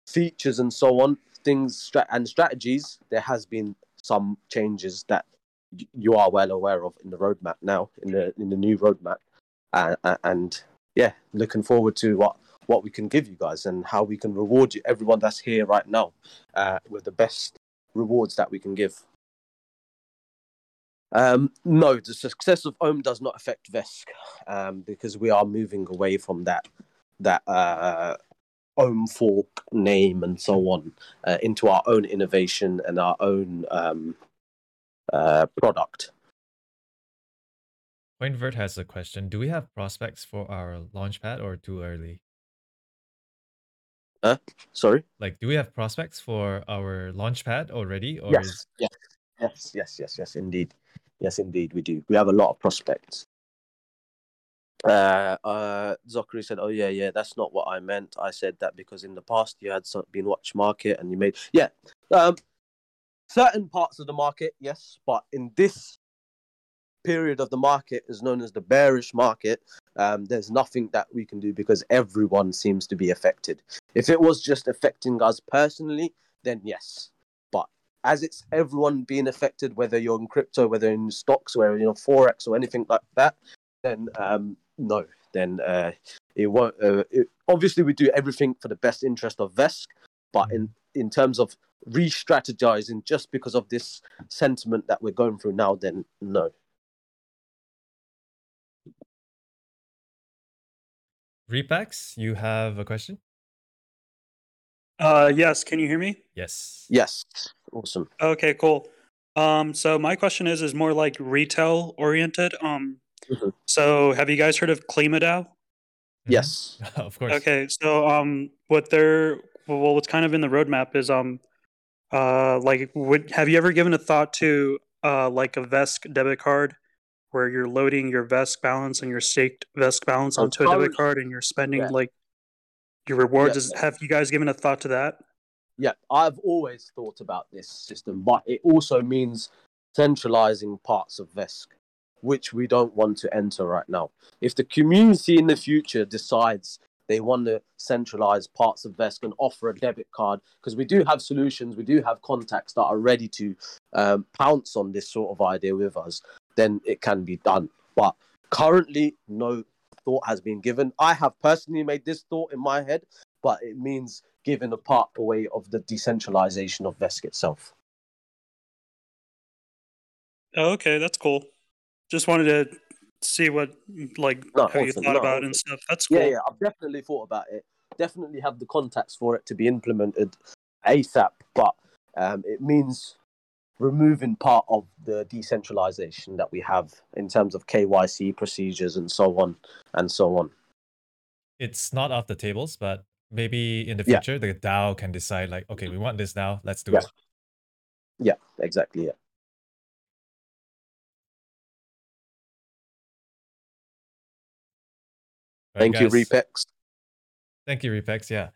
features and so on, things and strategies, there has been some changes that you are well aware of in the roadmap now, in the in the new roadmap, uh, and yeah, looking forward to what what we can give you guys and how we can reward you, everyone that's here right now, uh, with the best rewards that we can give. Um, no, the success of Ohm does not affect Vesq um, because we are moving away from that that uh, Ohm fork name and so on uh, into our own innovation and our own um, uh, product. CoinVert has a question. Do we have prospects for our launchpad or too early? Uh, sorry? Like, do we have prospects for our launchpad already? Or yes, is... yes, yes, yes, yes, yes, indeed. Yes, indeed, we do. We have a lot of prospects. Uh, uh, Zachary said, "Oh yeah, yeah, that's not what I meant. I said that because in the past you had been watch market and you made yeah, um, certain parts of the market, yes, but in this period of the market is known as the bearish market. Um, there's nothing that we can do because everyone seems to be affected. If it was just affecting us personally, then yes, but as it's everyone being affected, whether you're in crypto, whether in stocks, whether you know forex or anything like that, then um, no, then uh, it won't. Uh, it, obviously, we do everything for the best interest of Vesq, but in in terms of re-strategizing, just because of this sentiment that we're going through now, then no. Repax, you have a question? Uh, yes. Can you hear me? Yes. Yes. Awesome. Okay. Cool. Um, so my question is is more like retail oriented. Um, Mm-hmm. So, have you guys heard of KlimaDAO? Mm-hmm. Yes, of course. Okay, so um, what they're well, what's kind of in the roadmap is um, uh, like, would have you ever given a thought to uh, like a Vesq debit card, where you're loading your Vesq balance and your staked Vesq balance onto a debit card, and you're spending yeah. like your rewards. Yeah. Have you guys given a thought to that? Yeah, I've always thought about this system, but it also means centralizing parts of Vesq, which we don't want to enter right now. If the community in the future decides they want to centralize parts of Vesq and offer a debit card, because we do have solutions, we do have contacts that are ready to um, pounce on this sort of idea with us, then it can be done. But currently, no thought has been given. I have personally made this thought in my head, but it means giving a part away of the decentralization of Vesq itself. Oh, okay, that's cool. Just wanted to see what like no, how awesome. you thought no, about awesome. it and stuff. That's cool. Yeah, yeah, I've definitely thought about it. Definitely have the contacts for it to be implemented ASAP, but um, it means removing part of the decentralization that we have in terms of KYC procedures and so on and so on. It's not off the tables, but maybe in the future yeah. the DAO can decide like, okay, we want this now, let's do yeah. it. Yeah, exactly. Yeah. Thank you, Repex. Thank you, Repex. Yeah.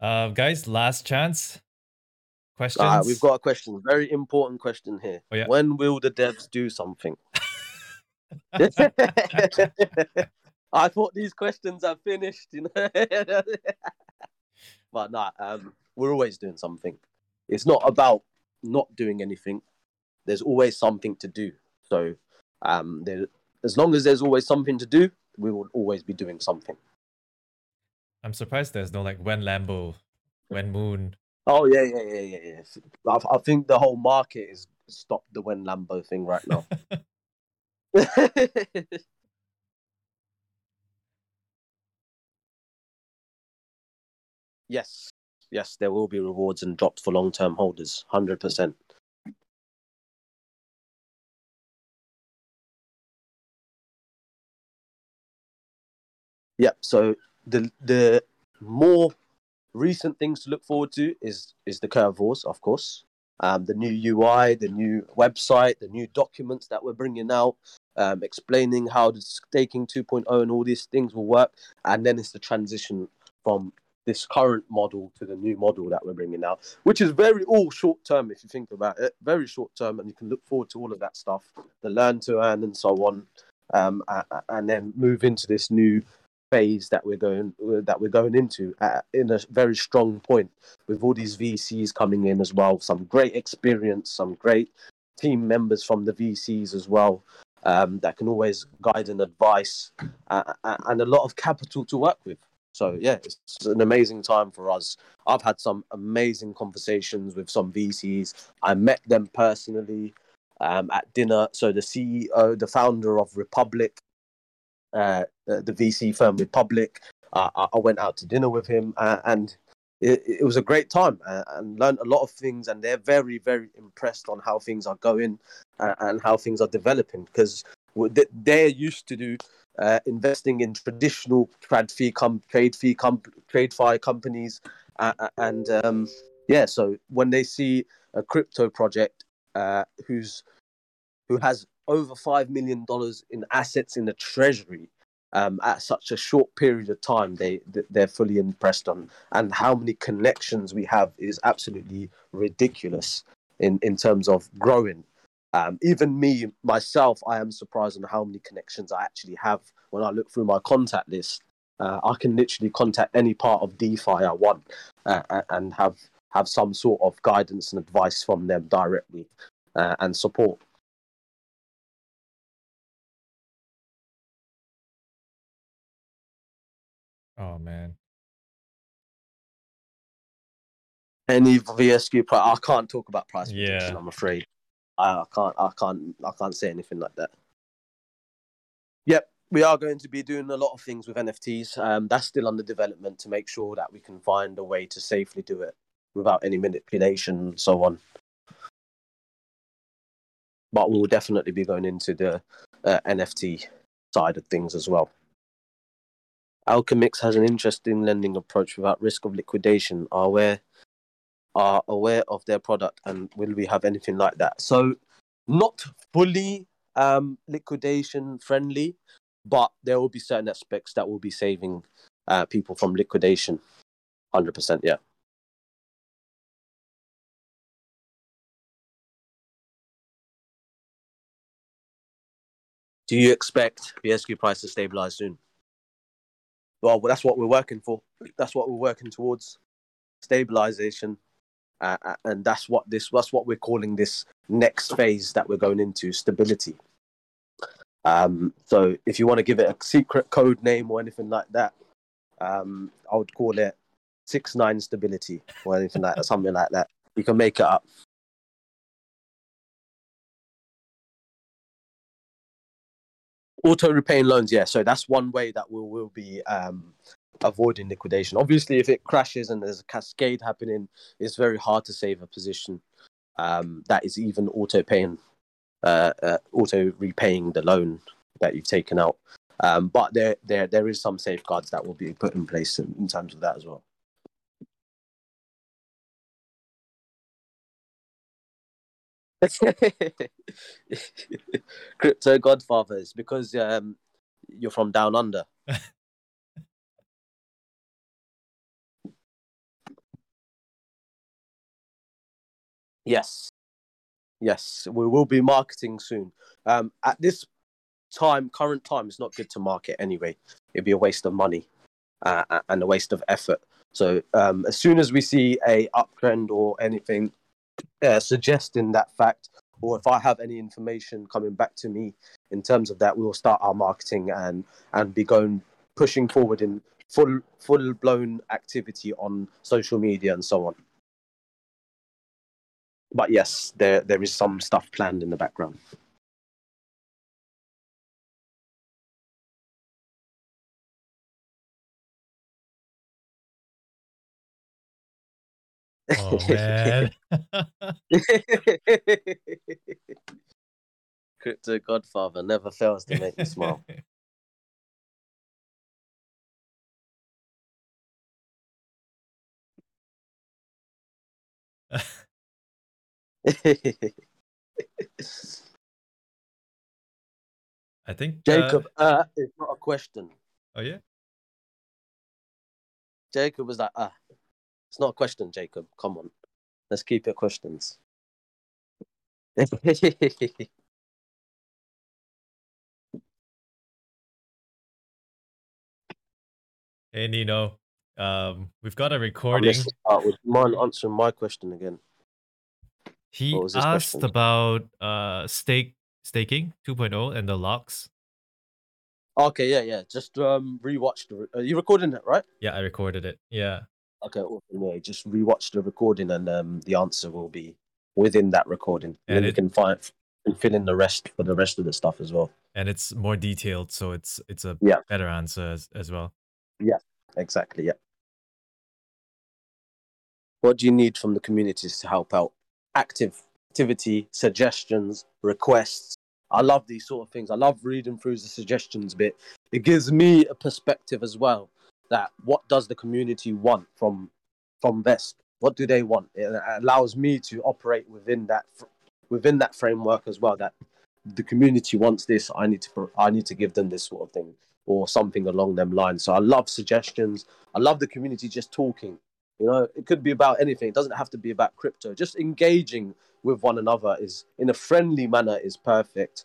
Uh, guys, last chance. Questions? Uh, we've got a question. Very important question here. Oh, yeah. When will the devs do something? I thought these questions are finished, you know. but nah, um, we're always doing something. It's not about not doing anything. There's always something to do. So, um, there, as long as there's always something to do, we will always be doing something. I'm surprised there's no like when Lambo, when Moon. Oh yeah, yeah, yeah, yeah, yeah. I, I think the whole market is stopped the when Lambo thing right now. Yes, yes, there will be rewards and drops for long term holders, 100%. Yep. So the the more recent things to look forward to is is the curve wars, of course. Um, the new UI, the new website, the new documents that we're bringing out, um, explaining how the staking 2.0 and all these things will work, and then it's the transition from this current model to the new model that we're bringing out, which is very all short term if you think about it, very short term, and you can look forward to all of that stuff, the learn to earn and so on, um, and then move into this new phase that we're going that we're going into at, in a very strong point with all these VCs coming in as well, some great experience, some great team members from the VCs as well. Um, that can always guide and advise, uh, and a lot of capital to work with. So yeah, it's an amazing time for us. I've had some amazing conversations with some VCs. I met them personally um, at dinner. So the CEO, the founder of Republic, uh, the VC firm Republic, uh, I went out to dinner with him, uh, and it, it, was a great time uh, and learned a lot of things. And they're very, very impressed on how things are going uh, and how things are developing because they're used to do investing in traditional trade fee com- trade fee com- TradFi companies, uh, uh, and um, yeah, so when they see a crypto project who's who has over five million dollars in assets in the treasury um, at such a short period of time, they they're fully impressed on, and how many connections we have is absolutely ridiculous in in terms of growing um, even me myself, I am surprised on how many connections I actually have when I look through my contact list. Uh, I can literally contact any part of DeFi I want uh, and have have some sort of guidance and advice from them directly uh, and support. Oh man. Any VSQ price? I can't talk about price prediction. Yeah. I'm afraid. I, I can't I can't I can't say anything like that. Yep, we are going to be doing a lot of things with NFTs. Um, that's still under development to make sure that we can find a way to safely do it without any manipulation and so on. But we'll definitely be going into the uh, NFT side of things as well. Alchemix has an interesting lending approach without risk of liquidation. Are aware are aware of their product and will we have anything like that? So, not fully um, liquidation friendly, but there will be certain aspects that will be saving uh, people from liquidation. Hundred percent, yeah. Do you expect VSQ price to stabilize soon? Well, that's what we're working for. That's what we're working towards. Stabilization, uh, uh, and that's what this. That's what we're calling this next phase that we're going into stability. Um, so, if you want to give it a secret code name or anything like that, um, I would call it six nine stability or anything like that, something like that. You can make it up. Auto repaying loans, yeah. So that's one way that we will be um, avoiding liquidation. Obviously, if it crashes and there's a cascade happening, it's very hard to save a position um, that is even auto paying, uh, uh, auto repaying the loan that you've taken out. Um, but there, there, there is some safeguards that will be put in place in, in terms of that as well. Crypto Godfathers, because um, you're from down under. yes, yes, we will be marketing soon. Um, at this time, current time, it's not good to market anyway. It'd be a waste of money uh, and a waste of effort. So um, as soon as we see a uptrend or anything uh, suggesting that fact, or if I have any information coming back to me in terms of that, we will start our marketing and and be going pushing forward in full full blown activity on social media and so on. But yes, there there is some stuff planned in the background. Oh man. Crypto Godfather never fails to make me smile. I think Jacob, uh, uh, it's not a question. Oh yeah. Jacob was like, ah, it's not a question, Jacob. Come on. Let's keep it questions. hey Nino, um, we've got a recording. Start with mine answering my question again. He asked question? about uh stake staking 2.0 and the locks. Okay, yeah, yeah. Just um rewatch the. Are you recording it, right? Yeah, I recorded it. Yeah. Okay, just rewatch the recording, and um, the answer will be within that recording, and, and it, you can find and fill in the rest for the rest of the stuff as well. And it's more detailed, so it's it's a yeah. better answer as, as well. Yeah, exactly. Yeah. What do you need from the communities to help out? Active activity, suggestions, requests. I love these sort of things. I love reading through the suggestions bit. It gives me a perspective as well that what does the community want from from Vesq? What do they want? It allows me to operate within that within that framework as well. That the community wants this, I need to I need to give them this sort of thing or something along them lines. So I love suggestions. I love the community just talking. You know, it could be about anything. It doesn't have to be about crypto. Just engaging with one another is in a friendly manner is perfect,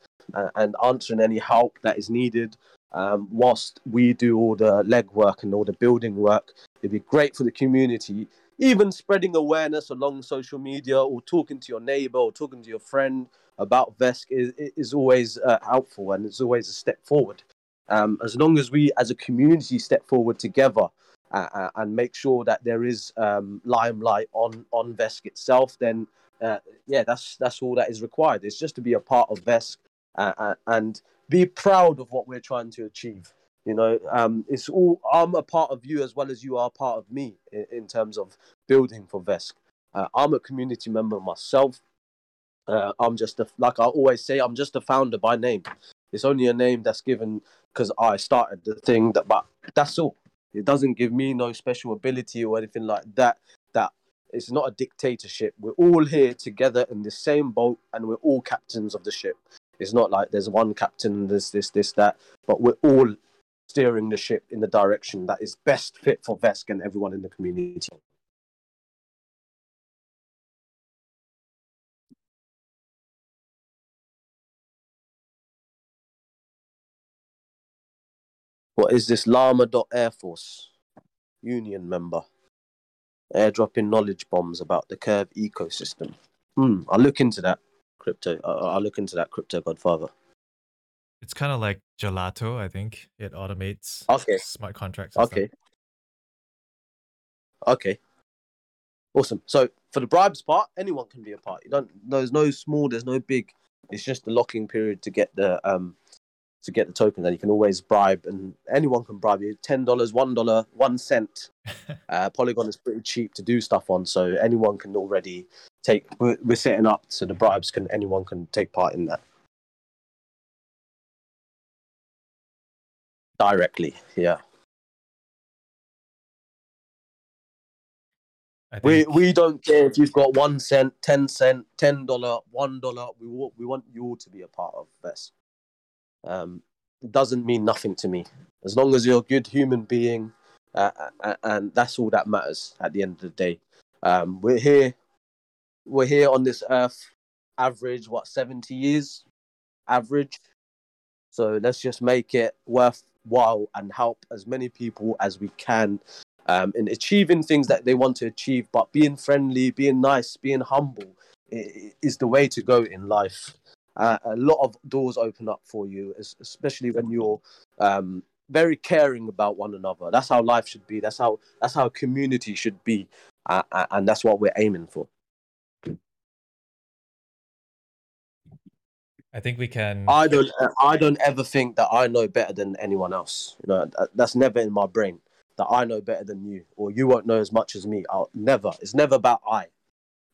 and answering any help that is needed um, whilst we do all the legwork and all the building work. It'd be great for the community, even spreading awareness along social media or talking to your neighbor or talking to your friend about Vesq is, is always uh, helpful and it's always a step forward. Um, as long as we as a community step forward together uh, uh and make sure that there is um, limelight on, on Vesq itself, then uh, yeah, that's that's all that is required. It's just to be a part of Vesq uh, and be proud of what we're trying to achieve. You know, um, it's all I'm a part of you as well as you are part of me in, in terms of building for Vesq. Uh, I'm a community member myself. Uh, I'm just a, like I always say, I'm just a founder by name. It's only a name that's given because I started the thing. That, but that's all. It doesn't give me no special ability or anything like that. That it's not a dictatorship. We're all here together in the same boat, and we're all captains of the ship. It's not like there's one captain, there's this, this, that, but we're all steering the ship in the direction that is best fit for Vesq and everyone in the community. What is this Llama Air Force Union member? Airdropping knowledge bombs about the Curve ecosystem. Hmm, I'll look into that crypto. I'll look into that crypto Godfather. It's kind of like Gelato, I think. It automates okay. smart contracts. Okay. Stuff. Okay. Awesome. So for the bribes part, anyone can be a part. You don't. There's no small. There's no big. It's just the locking period to get the um to get the tokens, and you can always bribe, and anyone can bribe you. Ten dollars, one dollar, one cent. uh, Polygon is pretty cheap to do stuff on, so anyone can already take. We're, we're setting up so the bribes can anyone can take part in that directly. Yeah. We we don't care if you've got one cent, ten cent, ten dollar, one dollar. We want we want you all to be a part of this um, doesn't mean nothing to me. As long as you're a good human being, uh, and that's all that matters at the end of the day. Um, we're here, we're here on this earth, average what seventy years, average. So let's just make it worthwhile and help as many people as we can um, in achieving things that they want to achieve. But being friendly, being nice, being humble is the way to go in life uh, a lot of doors open up for you, especially when you're um, very caring about one another. That's how life should be. That's how that's how community should be, uh, and that's what we're aiming for. I think we can. I don't. I don't ever think that I know better than anyone else. You know, that's never in my brain that I know better than you, or you won't know as much as me. I'll never. It's never about I.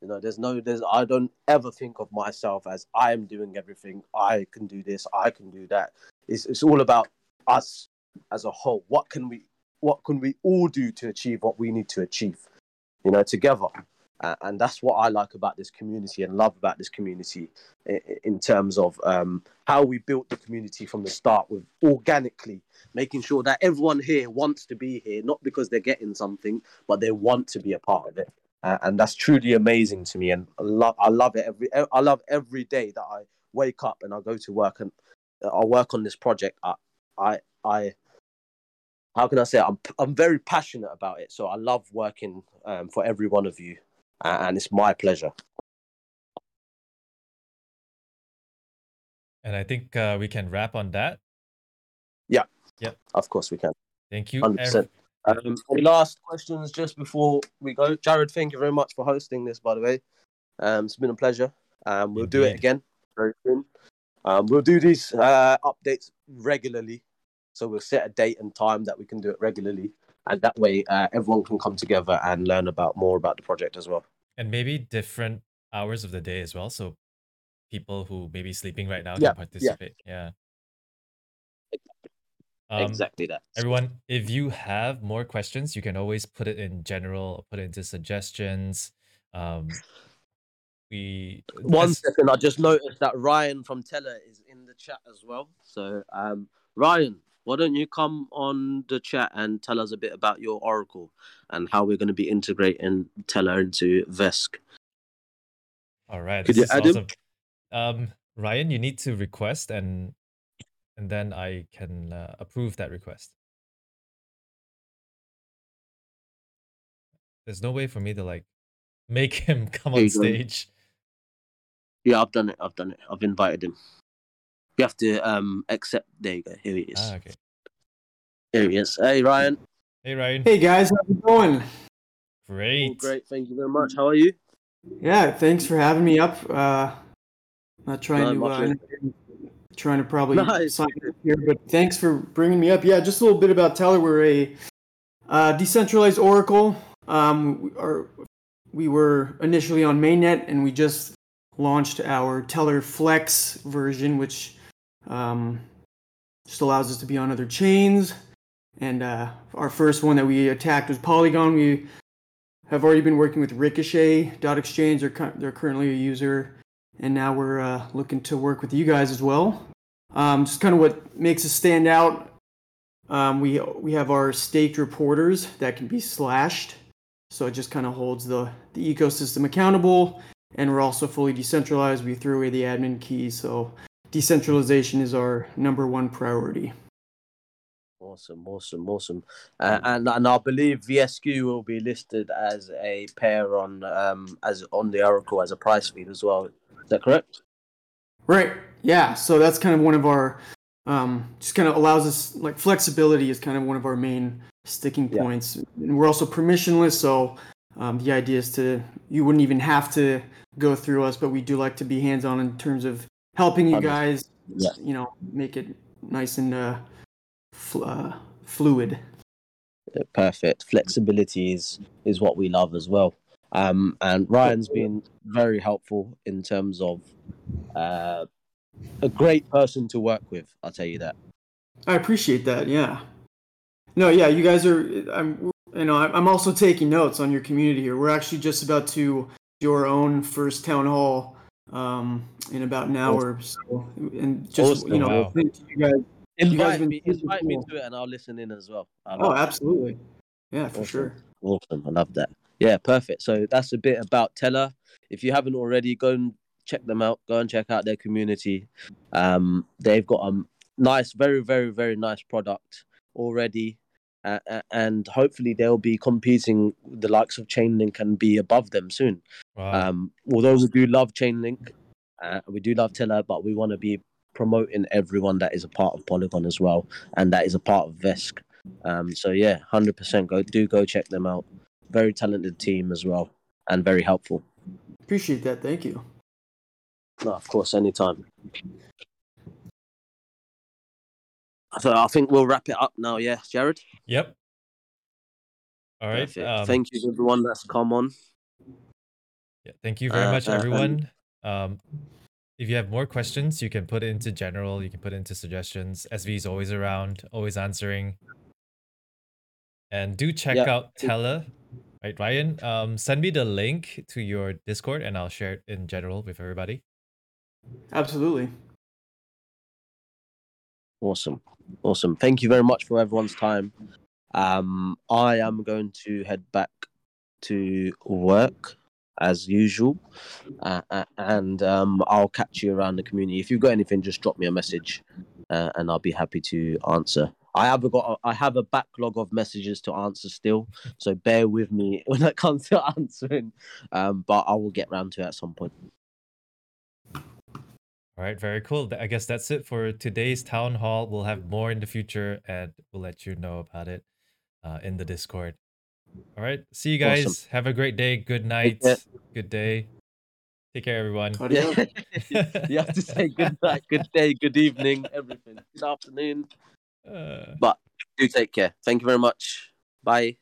You know, there's no, there's, I don't ever think of myself as I am doing everything. I can do this. I can do that. It's, it's all about us as a whole. What can we, what can we all do to achieve what we need to achieve? You know, together. Uh, and that's what I like about this community and love about this community in, in terms of um, how we built the community from the start with organically making sure that everyone here wants to be here, not because they're getting something, but they want to be a part of it uh, and that's truly amazing to me. And I love, I love it every, I love every day that I wake up and I go to work and I work on this project. I, I, I how can I say? It? I'm, I'm very passionate about it. So I love working um, for every one of you, uh, and it's my pleasure. And I think uh, we can wrap on that. Yeah. Yeah. Of course we can. Thank you. 100%. Um, last questions just before we go? Jarod, thank you very much for hosting this, by the way. Um, it's been a pleasure. Um, we'll Indeed. do it again very soon. Um, we'll do these uh, updates regularly. So we'll set a date and time that we can do it regularly. And that way, uh, everyone can come together and learn about more about the project as well. And maybe different hours of the day as well. So people who may be sleeping right now yeah, can participate. Yeah. yeah. Um, exactly that. Everyone, if you have more questions, you can always put it in general, put it into suggestions. Um, we one as... second, I just noticed that Ryan from Tellor is in the chat as well. So, um, Ryan, why don't you come on the chat and tell us a bit about your Oracle and how we're going to be integrating Tellor into Vesq? All right. Could you add awesome. Um, Ryan, you need to request and and then I can uh, approve that request. There's no way for me to like make him come on stage. Yeah, I've done it. I've done it. I've invited him. You have to um accept. There you go. Here he is. Ah, okay. Here he is. Hey, Ryan. Hey, Ryan. Hey, guys. How's it going? Great. All great. Thank you very much. How are you? Yeah. Thanks for having me up. Uh, not trying no, to uh, trying to probably nice. sign up here, but thanks for bringing me up. Yeah, just a little bit about Tellor. We're a uh, decentralized Oracle. Um, we, are, we were initially on mainnet, and we just launched our Tellor Flex version, which um, just allows us to be on other chains. And uh, our first one that we attacked was Polygon. We have already been working with Ricochet dot exchange. They're, they're currently a user and now we're uh, looking to work with you guys as well. Um, just kind of what makes us stand out Um, we we have our staked reporters that can be slashed, so it just kind of holds the the ecosystem accountable. And we're also fully decentralized. We threw away the admin key, so decentralization is our number one priority. Awesome, awesome, awesome. Uh, and and I believe VSQ will be listed as a pair on um as on the Oracle as a price feed as well. Is that correct? Right. Yeah. So that's kind of one of our um just kind of allows us like flexibility is kind of one of our main sticking points. Yeah. And we're also permissionless, so um, the idea is to you wouldn't even have to go through us, but we do like to be hands on in terms of helping you guys. Yeah. You know, make it nice and uh, fl- uh, fluid. Perfect. Flexibility is is what we love as well. Um, and Ryan's been very helpful in terms of uh, a great person to work with. I'll tell you that. I appreciate that. Yeah. No, yeah, you guys are. I'm, you know, I'm also taking notes on your community here. We're actually just about to do our own first town hall um, in about an hour. So, and just awesome. you know, wow. thank you guys Invite me, invite cool. me to it, and I'll listen in as well. oh, absolutely. Yeah, for awesome. sure. Awesome. I love that. Yeah, perfect. So that's a bit about Tellor. If you haven't already, go and check them out. Go and check out their community. Um, they've got a nice, very, very, very nice product already. Uh, and hopefully they'll be competing the likes of Chainlink and be above them soon. Wow. Um, although we do love Chainlink, uh, we do love Tellor, but we want to be promoting everyone that is a part of Polygon as well, and that is a part of Vesq. Um, so yeah, hundred percent. Go do go check them out. Very talented team as well, and very helpful. Appreciate that. Thank you. No, of course, anytime. So I think we'll wrap it up now. Yeah, Jarod. Yep. All right. Um, thank you everyone that's come on. Yeah, thank you very uh, much, uh, everyone. Um, if you have more questions, you can put it into general, you can put it into suggestions. SV is always around, always answering. And do check yeah. out Tellor, right, Ryan? Um, send me the link to your Discord and I'll share it in general with everybody. Absolutely. Awesome. Awesome. Thank you very much for everyone's time. Um, I am going to head back to work as usual. Uh, uh, and um, I'll catch you around the community. If you've got anything, just drop me a message, uh, and I'll be happy to answer. I have got a, I have a backlog of messages to answer still, so bear with me when it comes to answering. Um, but I will get around to it at some point. All right, very cool. I guess that's it for today's town hall. We'll have more in the future, and we'll let you know about it uh, in the Discord. All right. See you guys. Awesome. Have a great day. Good night. Good day. Take care, everyone. Yeah. you have to say good night, good day, good evening, everything. Good afternoon. Uh... But do take care. Thank you very much. Bye.